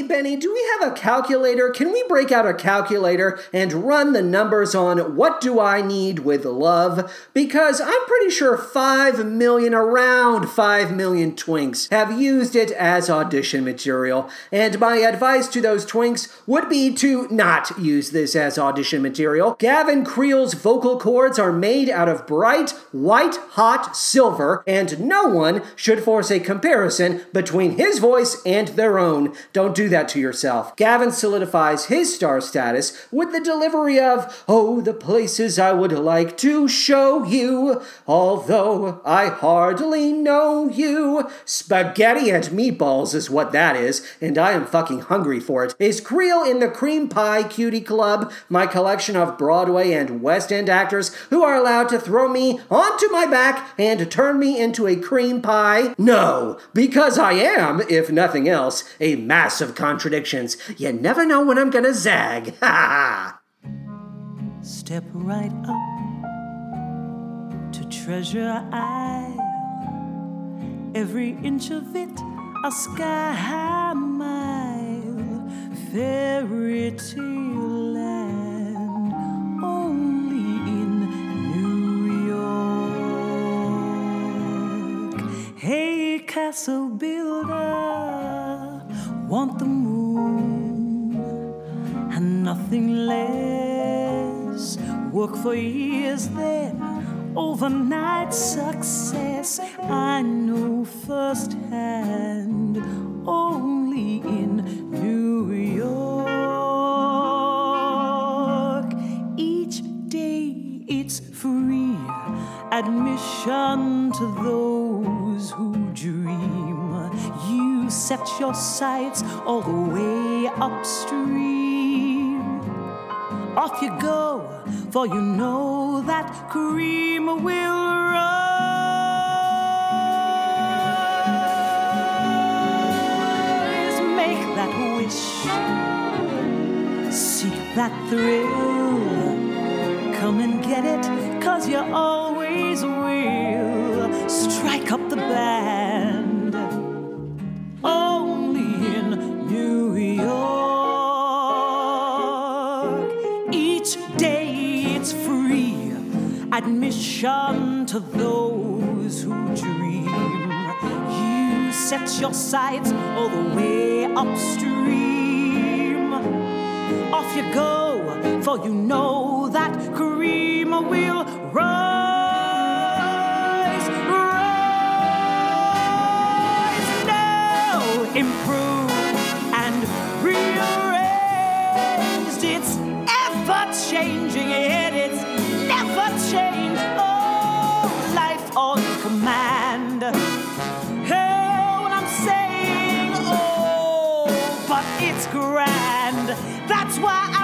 Benny, do we have a calculator? Can we break out a calculator and run the numbers on what do I need with love? Because I'm pretty sure 5 million, around 5 million twinks have used it as audition material. And my advice to those twinks would be to not use this as audition material. Gavin Creel's vocal cords are made out of bright, white hot silver, and no one should force a comparison between his voice and their own. Don't do that to yourself. Gavin solidifies his star status with the delivery of, Oh, the places I would like to show you, although I hardly know you. Spaghetti and meatballs is what that is, and I am fucking hungry for it. Is Creel in the Cream Pie Cutie Club, my collection of Broadway and West End actors who are allowed to throw me onto my back and turn me into a cream pie? No, because I am, if nothing else, a mass of contradictions. You never know when I'm gonna zag. Ha ha! Step right up to Treasure Isle. Every inch of it a sky high mile. Fairy tale land only in New York. Hey, castle want the moon and nothing less. Work for years, then overnight success. I know firsthand only in New York. Each day it's free admission your sights all the way upstream. Off you go, for you know that cream will rise. Make that wish, seek that thrill. Come and get it, cause you always will. Strike up the band. Admission to those who dream. You set your sights all the way upstream. Off you go, for you know that cream will rise, rise now, improve and. It's ever changing, yet it's it's grand. That's why I'm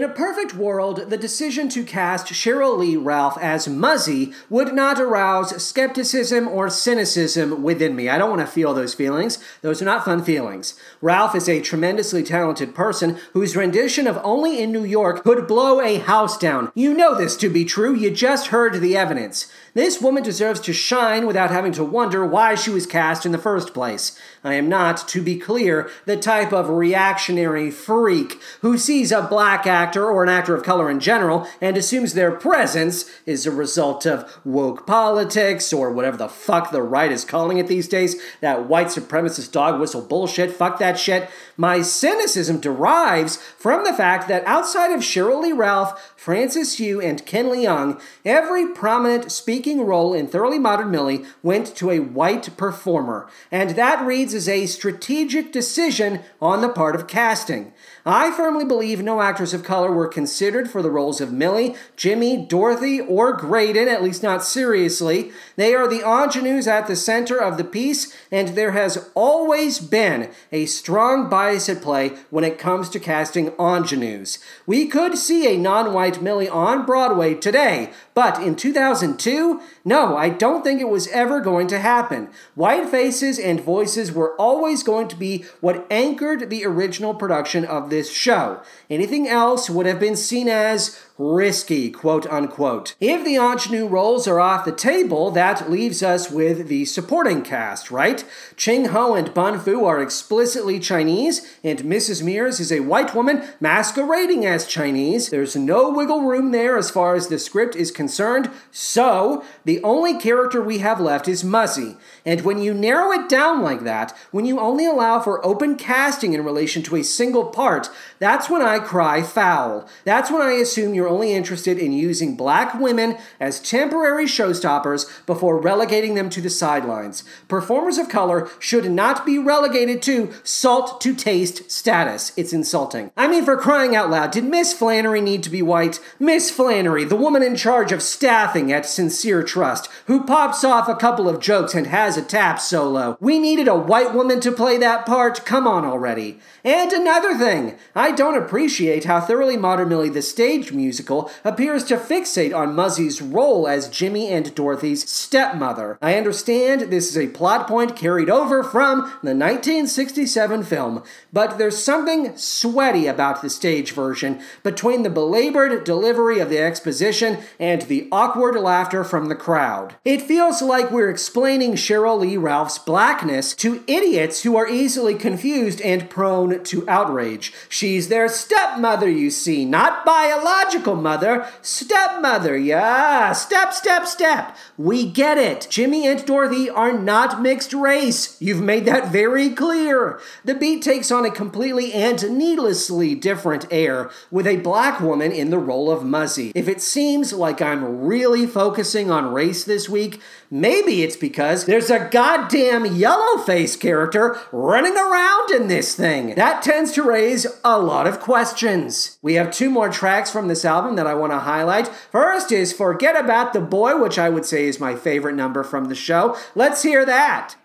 In a perfect world, the decision to cast Sheryl Lee Ralph as Muzzy would not arouse skepticism or cynicism within me. I don't want to feel those feelings. Those are not fun feelings. Ralph is a tremendously talented person whose rendition of Only in New York could blow a house down. You know this to be true, you just heard the evidence. This woman deserves to shine without having to wonder why she was cast in the first place. I am not, to be clear, the type of reactionary freak who sees a black actor or an actor of color in general and assumes their presence is a result of woke politics or whatever the fuck the right is calling it these days. That white supremacist dog whistle bullshit. Fuck that shit. My cynicism derives from the fact that outside of Sheryl Lee Ralph, Francis Jue, and Ken Leung, every prominent speaking role in Thoroughly Modern Millie went to a white performer, and that reads as a strategic decision on the part of casting. I firmly believe no actors of color were considered for the roles of Millie, Jimmy, Dorothy, or Graydon, at least not seriously. They are the ingenues at the center of the piece, and there has always been a strong bias at play when it comes to casting ingenues. We could see a non white Millie on Broadway today, but in 2002, no, I don't think it was ever going to happen. White faces and voices were always going to be what anchored the original production of this show. Anything else would have been seen as risky, quote unquote. If the ingenue roles are off the table, that leaves us with the supporting cast, right? Ching Ho and Bun Foo are explicitly Chinese, and Mrs. Mears is a white woman masquerading as Chinese. There's no wiggle room there as far as the script is concerned, so the only character we have left is Muzzy. And when you narrow it down like that, when you only allow for open casting in relation to a single part, that's when I cry foul. That's when I assume you're only interested in using black women as temporary showstoppers before relegating them to the sidelines. Performers of color should not be relegated to salt to taste status. It's insulting. I mean, for crying out loud, did Miss Flannery need to be white? Miss Flannery, the woman in charge of staffing at Sincere Trust, who pops off a couple of jokes and has a tap solo. We needed a white woman to play that part? Come on already. And another thing, I don't appreciate how thoroughly Modern Millie the stage musical appears to fixate on Muzzy's role as Jimmy and Dorothy's stepmother. I understand this is a plot point carried over from the 1967 film, but there's something sweaty about the stage version between the belabored delivery of the exposition and the awkward laughter from the crowd. It feels like we're explaining Sheryl Lee Ralph's blackness to idiots who are easily confused and prone to outrage. She's their stepmother, you see, not biological mother, stepmother. Yeah, step, step, step. We get it. Jimmy and Dorothy are not mixed race. You've made that very clear. The beat takes on a completely and needlessly different air with a black woman in the role of Muzzy. If it seems like I'm really focusing on race this week, maybe it's because there's a goddamn yellow face character running around in this thing. That tends to raise a lot of questions. We have two more tracks from this album that I want to highlight. First is Forget About the Boy, which I would say is my favorite number from the show. Let's hear that.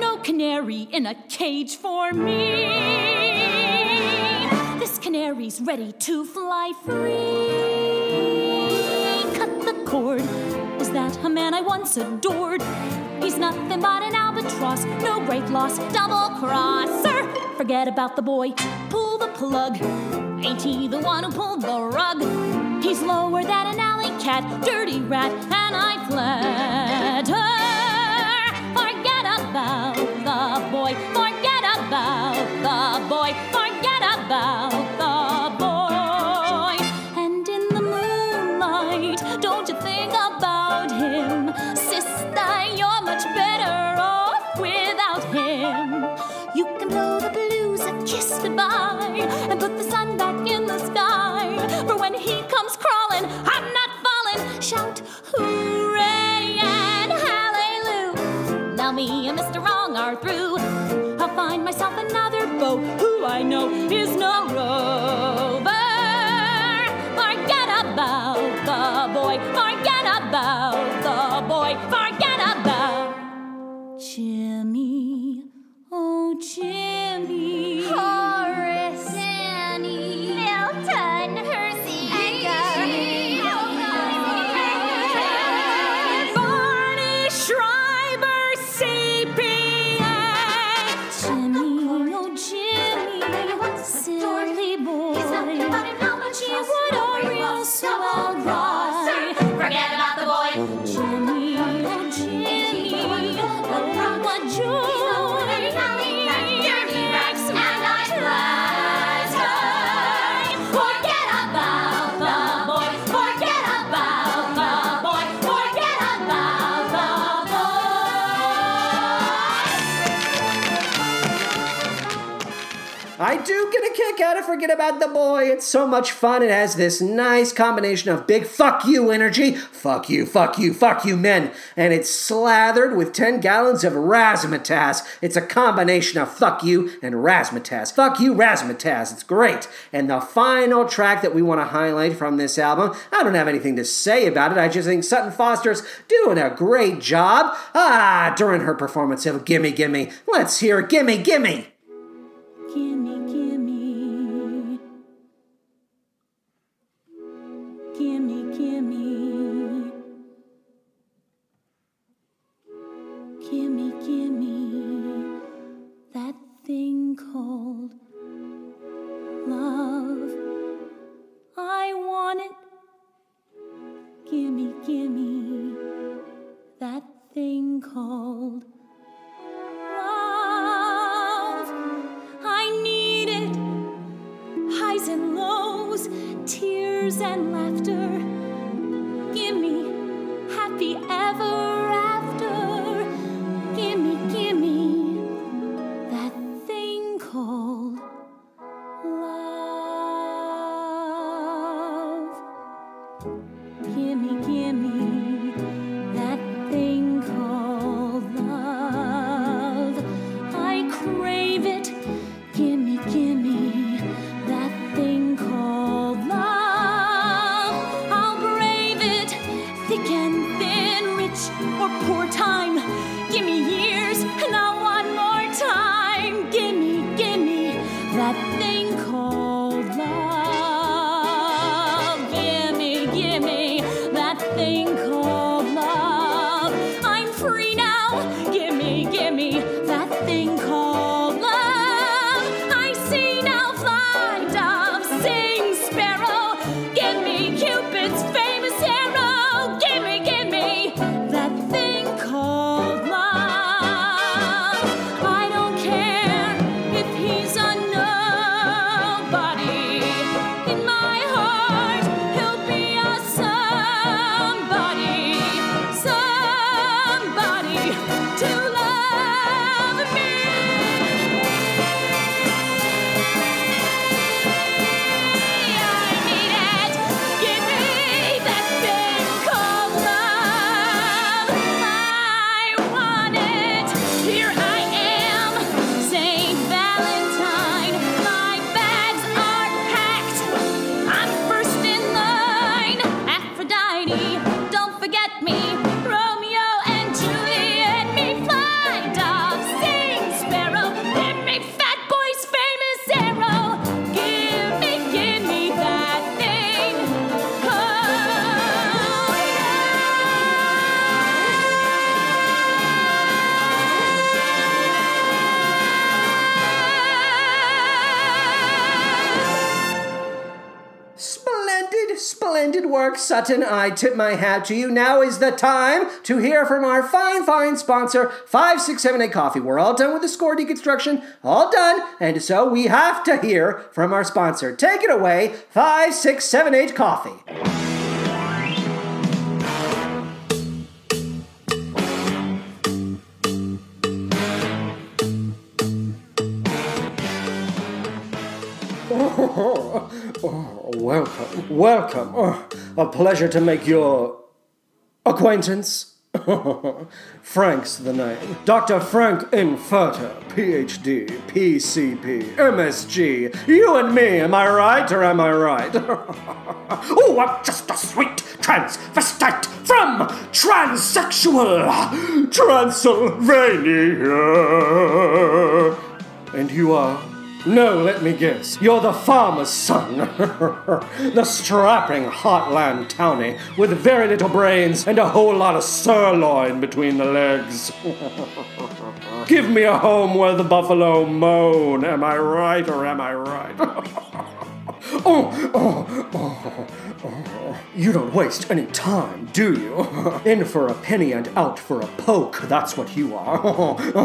No canary in a cage for me. This canary's ready to fly free. Cut the cord. That a man I once adored? He's nothing but an albatross, no great loss, double crosser. Forget about the boy, pull the plug. Ain't he the one who pulled the rug? He's lower than an alley cat, dirty rat, and I fled her. Forget about the boy, Through. I'll find myself another beau who I know is no rover. Forget about the boy. Forget about do get a kick out of Forget About the Boy. It's so much fun. It has this nice combination of big fuck you energy, fuck you, fuck you, fuck you men, and it's slathered with 10 gallons of razzmatazz. It's a combination of fuck you and razzmatazz. Fuck you, razzmatazz. It's great. And the final track that we want to highlight from this album, I don't have anything to say about it. I just think Sutton Foster's doing a great job. Ah, during her performance of Gimme Gimme. Let's hear Gimme. Gimme, gimme. Called love. I want it. Gimme, gimme. That thing called love. I need it. Highs and lows, tears and laughter. Gimme happy ever Sutton. I tip my hat to you. Now is the time to hear from our fine, fine sponsor, 5678 Coffee. We're all done with the score deconstruction, all done, and so we have to hear from our sponsor. Take it away, 5678 Coffee. Oh, oh, oh. Welcome, welcome. Oh, a pleasure to make your acquaintance. Frank's the name. Dr. Frank-N-Furter, PhD, PCP, MSG. You and me, am I right or am I right? oh, I'm just a sweet transvestite from transsexual Transylvania. And you are? No, let me guess. You're the farmer's son. the strapping heartland townie with very little brains and a whole lot of sirloin between the legs. Give me a home where the buffalo moan. Am I right or am I right? oh, oh, oh, oh. You don't waste any time, do you? In for a penny and out for a poke, that's what you are.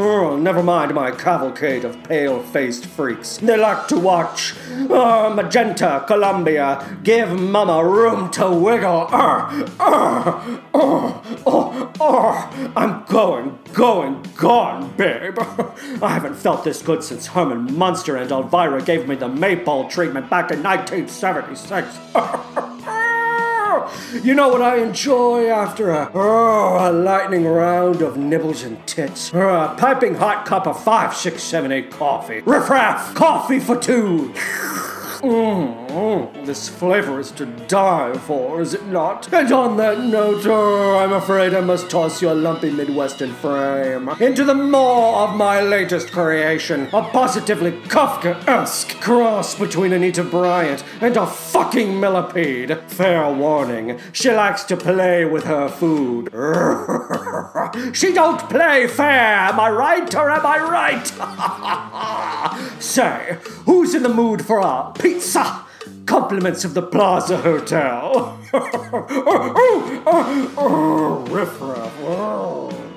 Oh, never mind my cavalcade of pale faced freaks. They like to watch uh, Magenta, Columbia, give Mama room to wiggle. Uh, uh, uh, uh. I'm going, going, gone, babe. I haven't felt this good since Herman Munster and Elvira gave me the Maypole treatment back in 1976. You know what I enjoy after a, oh, a lightning round of nibbles and tits? A piping hot cup of 5, 6, 7, 8 coffee. Riff raff, coffee for two. Mm, mm, this flavor is to die for, is it not? And on that note, oh, I'm afraid I must toss your lumpy Midwestern frame into the maw of my latest creation, a positively Kafka-esque cross between Anita Bryant and a fucking millipede. Fair warning, she likes to play with her food. she don't play fair, am I right or am I right? Say, who's in the mood for a pizza? Compliments of the Plaza Hotel. oh, oh, oh, riff raff. Oh. oh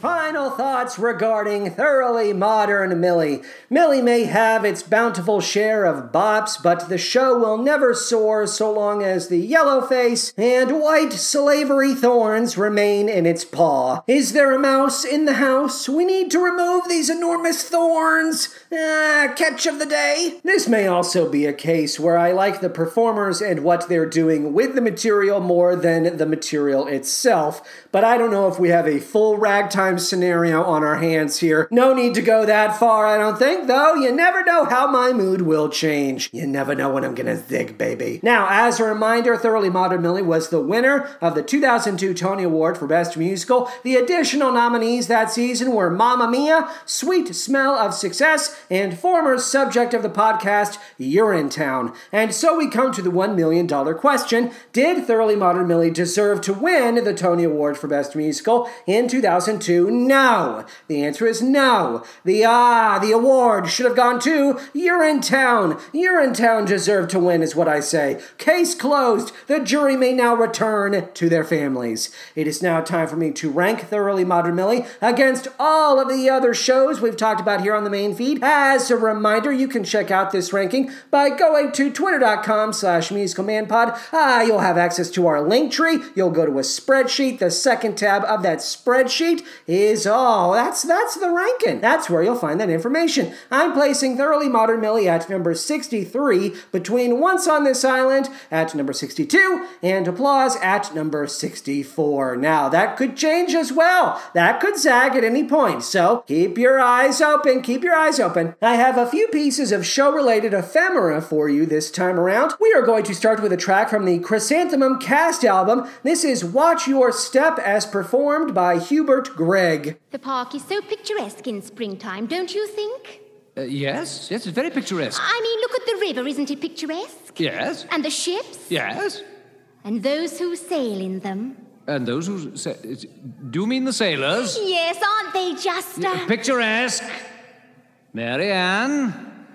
Final thoughts regarding thoroughly modern Millie. Millie may have its bountiful share of bops, but the show will never soar so long as the yellow face and white slavery thorns remain in its paw. Is there a mouse in the house? We need to remove these enormous thorns. Ah, catch of the day. This may also be a case where I like the performers and what they're doing with the material more than the material itself, but I don't know if we have a full ragtime scenario on our hands here. No need to go that far, I don't think, though. You never know how my mood will change. You never know when I'm gonna zig, baby. Now, as a reminder, Thoroughly Modern Millie was the winner of the 2002 Tony Award for Best Musical. The additional nominees that season were Mamma Mia, Sweet Smell of Success, and former subject of the podcast, You're in Urinetown. And so we come to the $1 million question Did Thoroughly Modern Millie deserve to win the Tony Award for Best Musical in 2002? No. The answer is no. The ah, the award should have gone to Urinetown. Urinetown deserved to win, is what I say. Case closed. The jury may now return to their families. It is now time for me to rank Thoroughly Modern Millie against all of the other shows we've talked about here on the main feed. As a reminder, you can check out this ranking by going to twitter.com slash musicalmanpod. Ah, you'll have access to our link tree. You'll go to a spreadsheet. The second tab of that spreadsheet is all. that's that's the ranking. That's where you'll find that information. I'm placing Thoroughly Modern Millie at number 63 between Once on This Island at number 62 and Applause at number 64. Now, that could change as well. That could zag at any point. So keep your eyes open. Keep your eyes open. I have a few pieces of show related ephemera for you this time around. We are going to start with a track from the Chrysanthemum cast album. This is Watch Your Step as performed by Hubert Gregg. The park is so picturesque in springtime, don't you think? Uh, yes, yes, it's very picturesque. I mean, look at the river, isn't it picturesque? Yes, And the ships? yes. And those who sail in them? And those who say, do you mean the sailors? Yes, aren't they just uh, Picturesque. Mary Ann,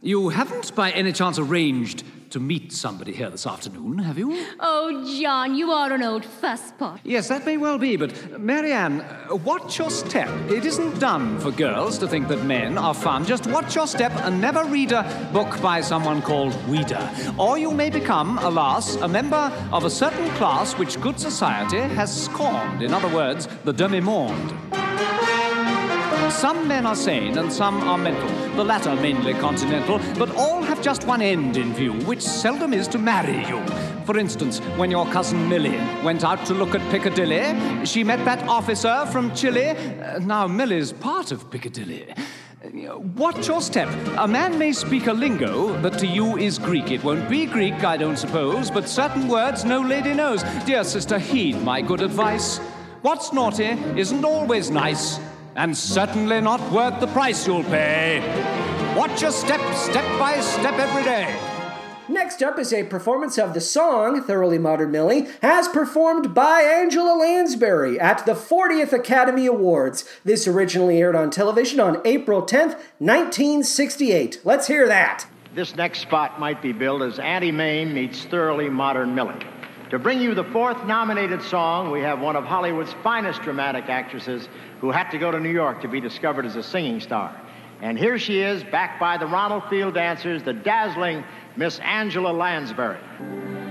you haven't by any chance arranged to meet somebody here this afternoon, have you? Oh, John, you are an old fusspot. Yes, that may well be, but Mary Ann, uh, watch your step. It isn't done for girls to think that men are fun. Just watch your step and never read a book by someone called Ouida. Or you may become, alas, a member of a certain class which good society has scorned. In other words, the demi-monde. Some men are sane and some are mental, the latter mainly continental, but all have just one end in view, which seldom is to marry you. For instance, when your cousin Millie went out to look at Piccadilly, she met that officer from Chile. Uh, now, Millie's part of Piccadilly. Watch your step. A man may speak a lingo that to you is Greek. It won't be Greek, I don't suppose, but certain words no lady knows. Dear sister, heed my good advice. What's naughty isn't always nice, and certainly not worth the price you'll pay. Watch your step, step by step every day. Next up is a performance of the song Thoroughly Modern Millie, as performed by Angela Lansbury at the 40th Academy Awards. This originally aired on television on April 10th, 1968. Let's hear that. This next spot might be billed as Auntie Mame meets Thoroughly Modern Millie. To bring you the fourth nominated song, we have one of Hollywood's finest dramatic actresses who had to go to New York to be discovered as a singing star. And here she is, backed by the Ronald Field dancers, the dazzling Miss Angela Lansbury.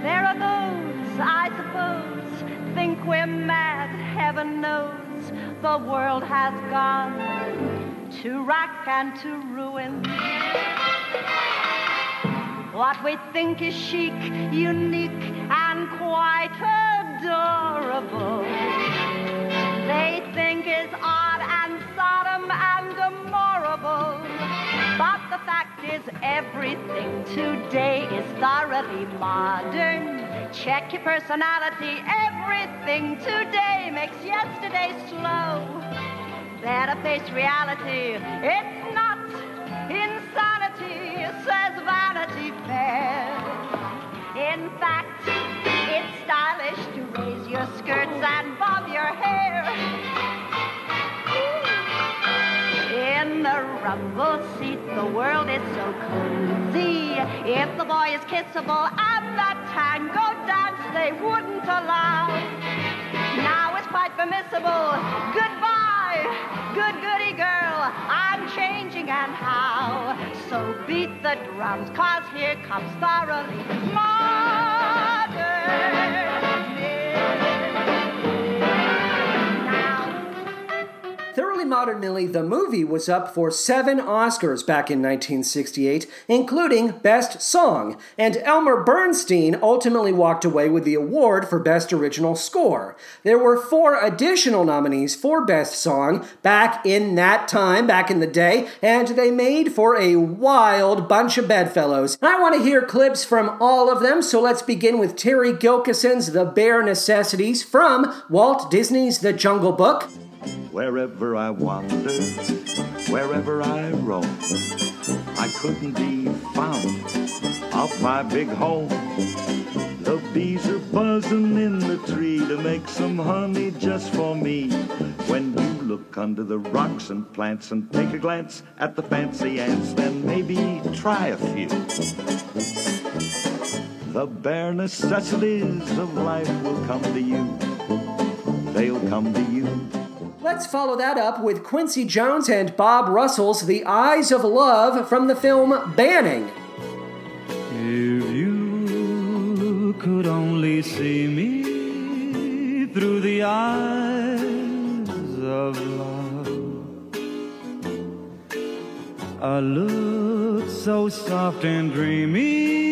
There are those, I suppose, think we're mad. Heaven knows the world has gone to rack and to ruin. What we think is chic, unique, and quite adorable, they think is odd and Sodom and Gomorrahable. But the fact is, everything today is thoroughly modern. Check your personality, everything today makes yesterday slow. Better face reality, it's not insanity, says Vanity Fair. Is and the tango dance they wouldn't allow. Now it's quite permissible. Goodbye, good goody girl. I'm changing and how. So beat the drums, cause here comes thoroughly modern. Modern Millie, the movie, was up for seven Oscars back in 1968, including Best Song, and Elmer Bernstein ultimately walked away with the award for Best Original Score. There were four additional nominees for Best Song back in that time, back in the day, and they made for a wild bunch of bedfellows. I want to hear clips from all of them, so let's begin with Terry Gilkyson's The Bare Necessities from Walt Disney's The Jungle Book. Wherever I wander, wherever I roam, I couldn't be found off my big home. The bees are buzzing in the tree to make some honey just for me. When you look under the rocks and plants and take a glance at the fancy ants, then maybe try a few. The bare necessities of life will come to you. They'll come to you. Let's follow that up with Quincy Jones and Bob Russell's The Eyes of Love from the film Banning. If you could only see me through the eyes of love, a look so soft and dreamy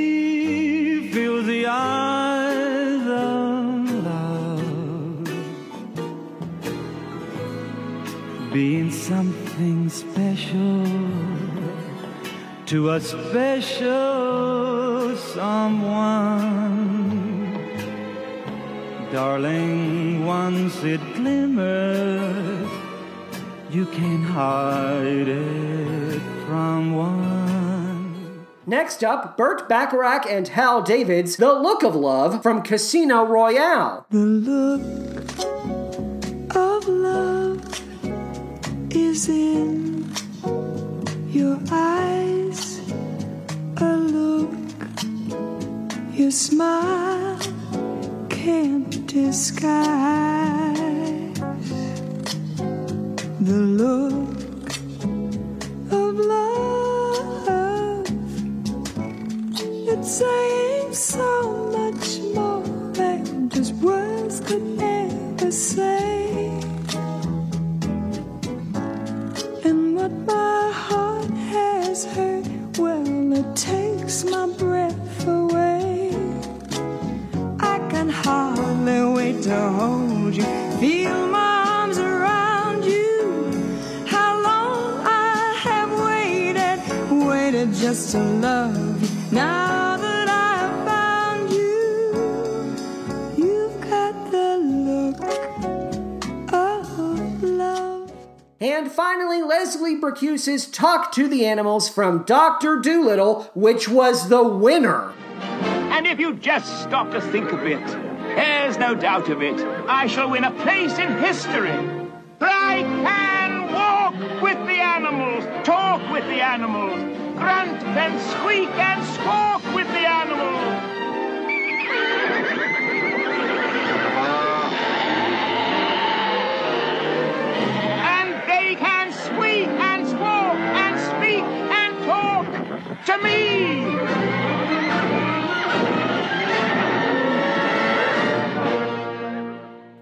fills the eyes being something special to a special someone. Darling, once it glimmers, you can't hide it from one. Next up, Burt Bacharach and Hal David's The Look of Love from Casino Royale. The look is in your eyes. A look your smile can't disguise. The look of love. It's saying my breath away. I can hardly wait to hold you, feel my arms around you. How long I have waited, waited just to love And finally, Leslie Bricusse's Talk to the Animals from Dr. Dolittle, which was the winner. And if you just stop to think a bit, there's no doubt of it. I shall win a place in history. I can walk with the animals, talk with the animals, grunt and squeak and squawk with the animals. To me.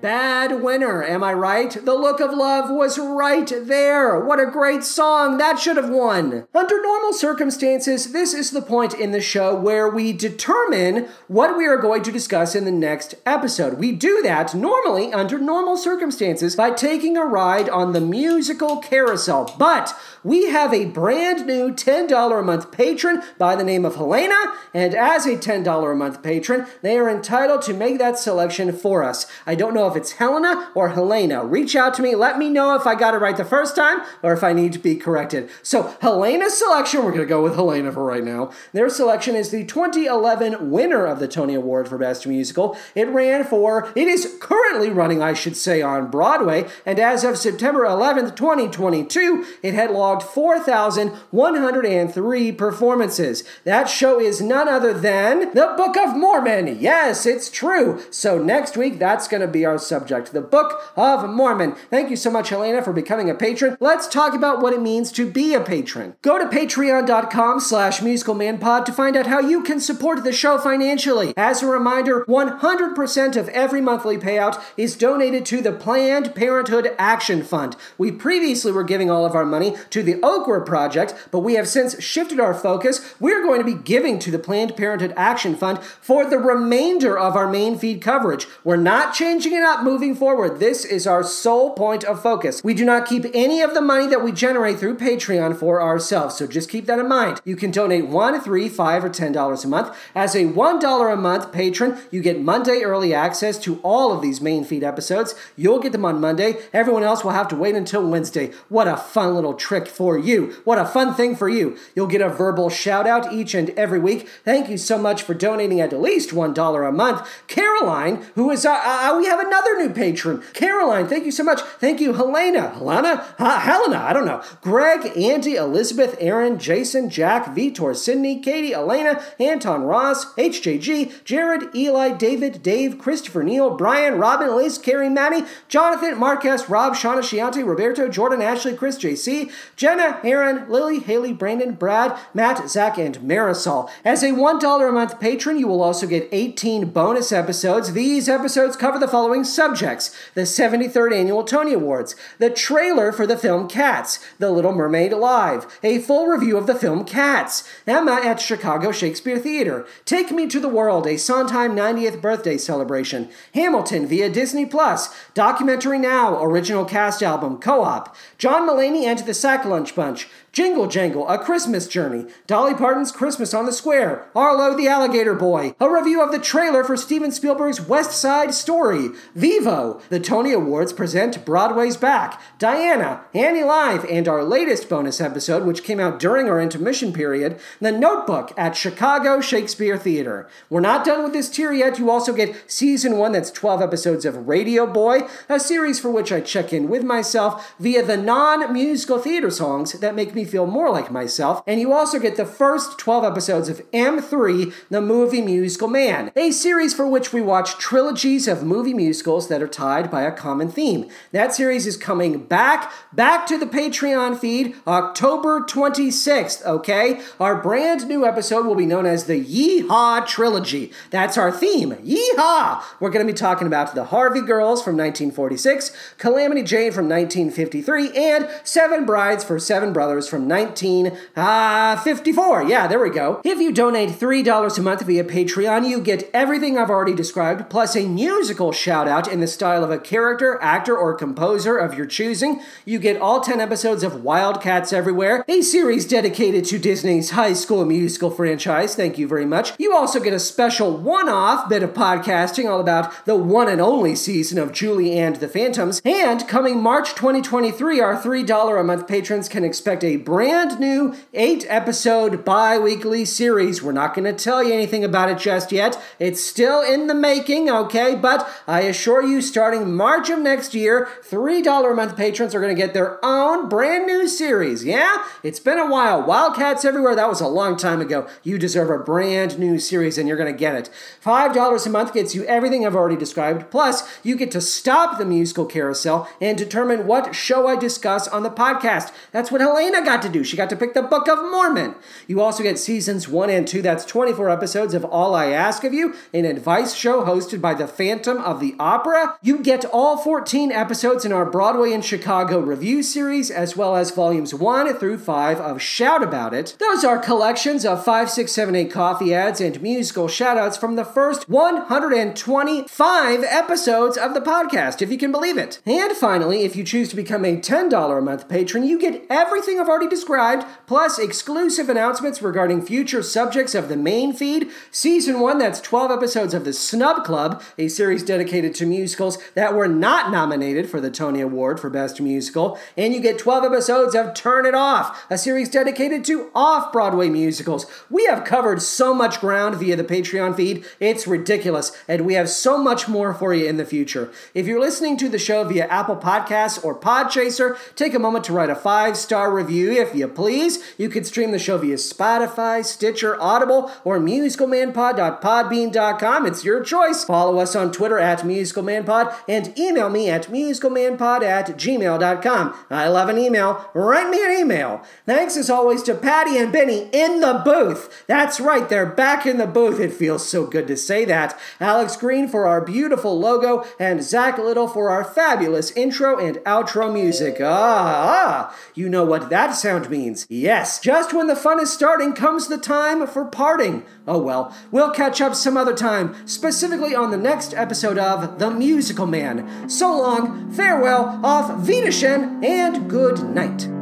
Bad winner, am I right? The Look of Love was right there. What a great song. That should have won. Under normal circumstances, this is the point in the show where we determine what we are going to discuss in the next episode. We do that normally under normal circumstances by taking a ride on the musical carousel. But we have a brand new $10 a month patron by the name of Helena, and as a $10 a month patron, they are entitled to make that selection for us. I don't know if it's Helena or Helena. Reach out to me, let me know if I got it right the first time or if I need to be corrected. So, Helena's selection, we're going to go with Helena for right now. Their selection is the 2011 winner of the Tony Award for Best Musical. It ran for, it is currently running, I should say, on Broadway, and as of September 11th, 2022, it had logged 4,103 performances. That show is none other than The Book of Mormon. Yes, it's true. So next week, that's going to be our subject, The Book of Mormon. Thank you so much, Helena, for becoming a patron. Let's talk about what it means to be a patron. Go to patreon.com slash musicalmanpod to find out how you can support the show financially. As a reminder, 100% of every monthly payout is donated to the Planned Parenthood Action Fund. We previously were giving all of our money to the Okra Project, but we have since shifted our focus. We're going to be giving to the Planned Parenthood Action Fund for the remainder of our main feed coverage. We're not changing it up moving forward. This is our sole point of focus. We do not keep any of the money that we generate through Patreon for ourselves, so just keep that in mind. You can donate one, three, five, or ten dollars a month. As a one dollar a month patron, you get Monday early access to all of these main feed episodes. You'll get them on Monday. Everyone else will have to wait until Wednesday. What a fun little trick for you. What a fun thing for you. You'll get a verbal shout out each and every week. Thank you so much for donating at least $1 a month. Caroline, who is, uh, uh, we have another new patron. Caroline, thank you so much. Thank you, Helena. Helena? Helena, I don't know. Greg, Andy, Elizabeth, Aaron, Jason, Jack, Vitor, Sydney, Katie, Elena, Anton Ross, HJG, Jared, Eli, David, Dave, Christopher, Neil, Brian, Robin, Liz, Carrie, Manny, Jonathan, Marquez, Rob, Shauna, Shiante, Roberto, Jordan, Ashley, Chris, JC, Jenna, Aaron, Lily, Haley, Brandon, Brad, Matt, Zach, and Marisol. As a $1 a month patron, you will also get 18 bonus episodes. These episodes cover the following subjects the 73rd Annual Tony Awards, the trailer for the film Cats, The Little Mermaid Live, a full review of the film Cats, Emma at Chicago Shakespeare Theater, Take Me to the World, a Sondheim 90th birthday celebration, Hamilton via Disney Plus, Documentary Now, original cast album, Co op, John Mulaney and the Sack Lunch Bunch, Jingle Jangle, A Christmas Journey, Dolly Parton's Christmas on the Square, Arlo the Alligator Boy, a review of the trailer for Steven Spielberg's West Side Story, Vivo, the Tony Awards present Broadway's Back, Diana, Annie Live, and our latest bonus episode, which came out during our intermission period, The Notebook at Chicago Shakespeare Theater. We're not done with this tier yet. You also get season one, that's 12 episodes of Radio Boy, a series for which I check in with myself via the non musical theater songs that make me feel more like myself. And you also get the first 12 episodes of M3, the movie musical man, a series for which we watch trilogies of movie musicals that are tied by a common theme. That series is coming back, back to the Patreon feed October 26th, okay? Our brand new episode will be known as the Yeehaw Trilogy. That's our theme. Yeehaw! We're going to be talking about the Harvey Girls from 1946, Calamity Jane from 1953, and Seven Brides for Seven Brothers from 1954. Uh, yeah, there we go. If you donate $3 a month via Patreon, you get everything I've already described, plus a musical shout out in the style of a character, actor, or composer of your choosing. You get all 10 episodes of Wildcats Everywhere, a series dedicated to Disney's high school musical franchise. Thank you very much. You also get a special one off bit of podcasting all about the one and only season of Julie and the Phantoms. And coming March 2023, our $3 a month patrons can expect a brand new eight episode bi weekly series. We're not going to tell you anything about it just yet. It's still in the making, okay? But I assure you, starting March of next year, $3 a month patrons are going to get their own brand new series. Yeah? It's been a while. Wildcats Everywhere, that was a long time ago. You deserve a brand new series and you're going to get it. $5 a month gets you everything I've already described. Plus, you get to stop the musical carousel and determine what show I discuss on the podcast. That's what Helena got to do. She got to pick the Book of Mormon. You also get seasons one and two, that's 24 episodes of All I Ask of You, an advice show hosted by the Phantom of the Opera. You get all 14 episodes in our Broadway in Chicago review series, as well as volumes one through five of Shout About It. Those are collections of 5, 6, 7, 8 coffee ads and musical shoutouts from the first 125 episodes of the podcast, if you can believe it. And finally, if you choose to become a $10 a month patron, you get everything I've already described, plus exclusive announcements regarding future subjects of the main feed. Season 1, that's 12 episodes of The Snub Club, a series dedicated to musicals that were not nominated for the Tony Award for Best Musical. And you get 12 episodes of Turn It Off, a series dedicated to off Broadway musicals. We have covered so much ground via the Patreon feed, it's ridiculous, and we have so much more for you in the future. If you're listening to the show via Apple Podcasts or Podchaser, take a moment to write a five star review if you please. You can stream the show via Spotify, Stitcher, Audible, or musicalmanpod.podbean.com. It's your choice. Follow us on Twitter at musicalmanpod and email me at musicalmanpod at gmail.com. I love an email. Write me an email. Thanks as always to Patty and Benny in the booth. That's right, they're back in the booth. It feels so good to say that. Alex Green for our beautiful logo, and Zach Little for our fabulous intro and outro music. Ah, ah, you know what that sound means. Yes, just when the fun is starting comes the time for parting. Oh well, we'll catch up some other time, specifically on the next episode of The Musical Man. So long, farewell, off Wiedersehen, and good night.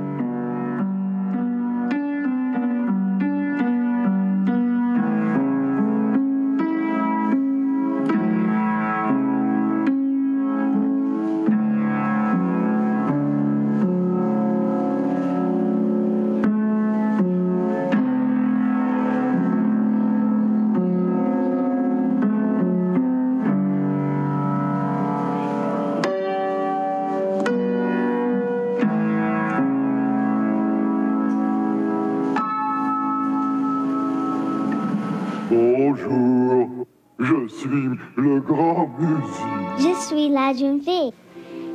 Le grand musique. Je suis la jeune fille.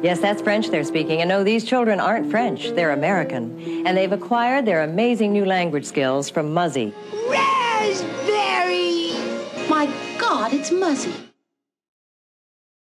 Yes, that's French they're speaking. And no, these children aren't French. They're American. And they've acquired their amazing new language skills from Muzzy. Raspberry! My God, it's Muzzy.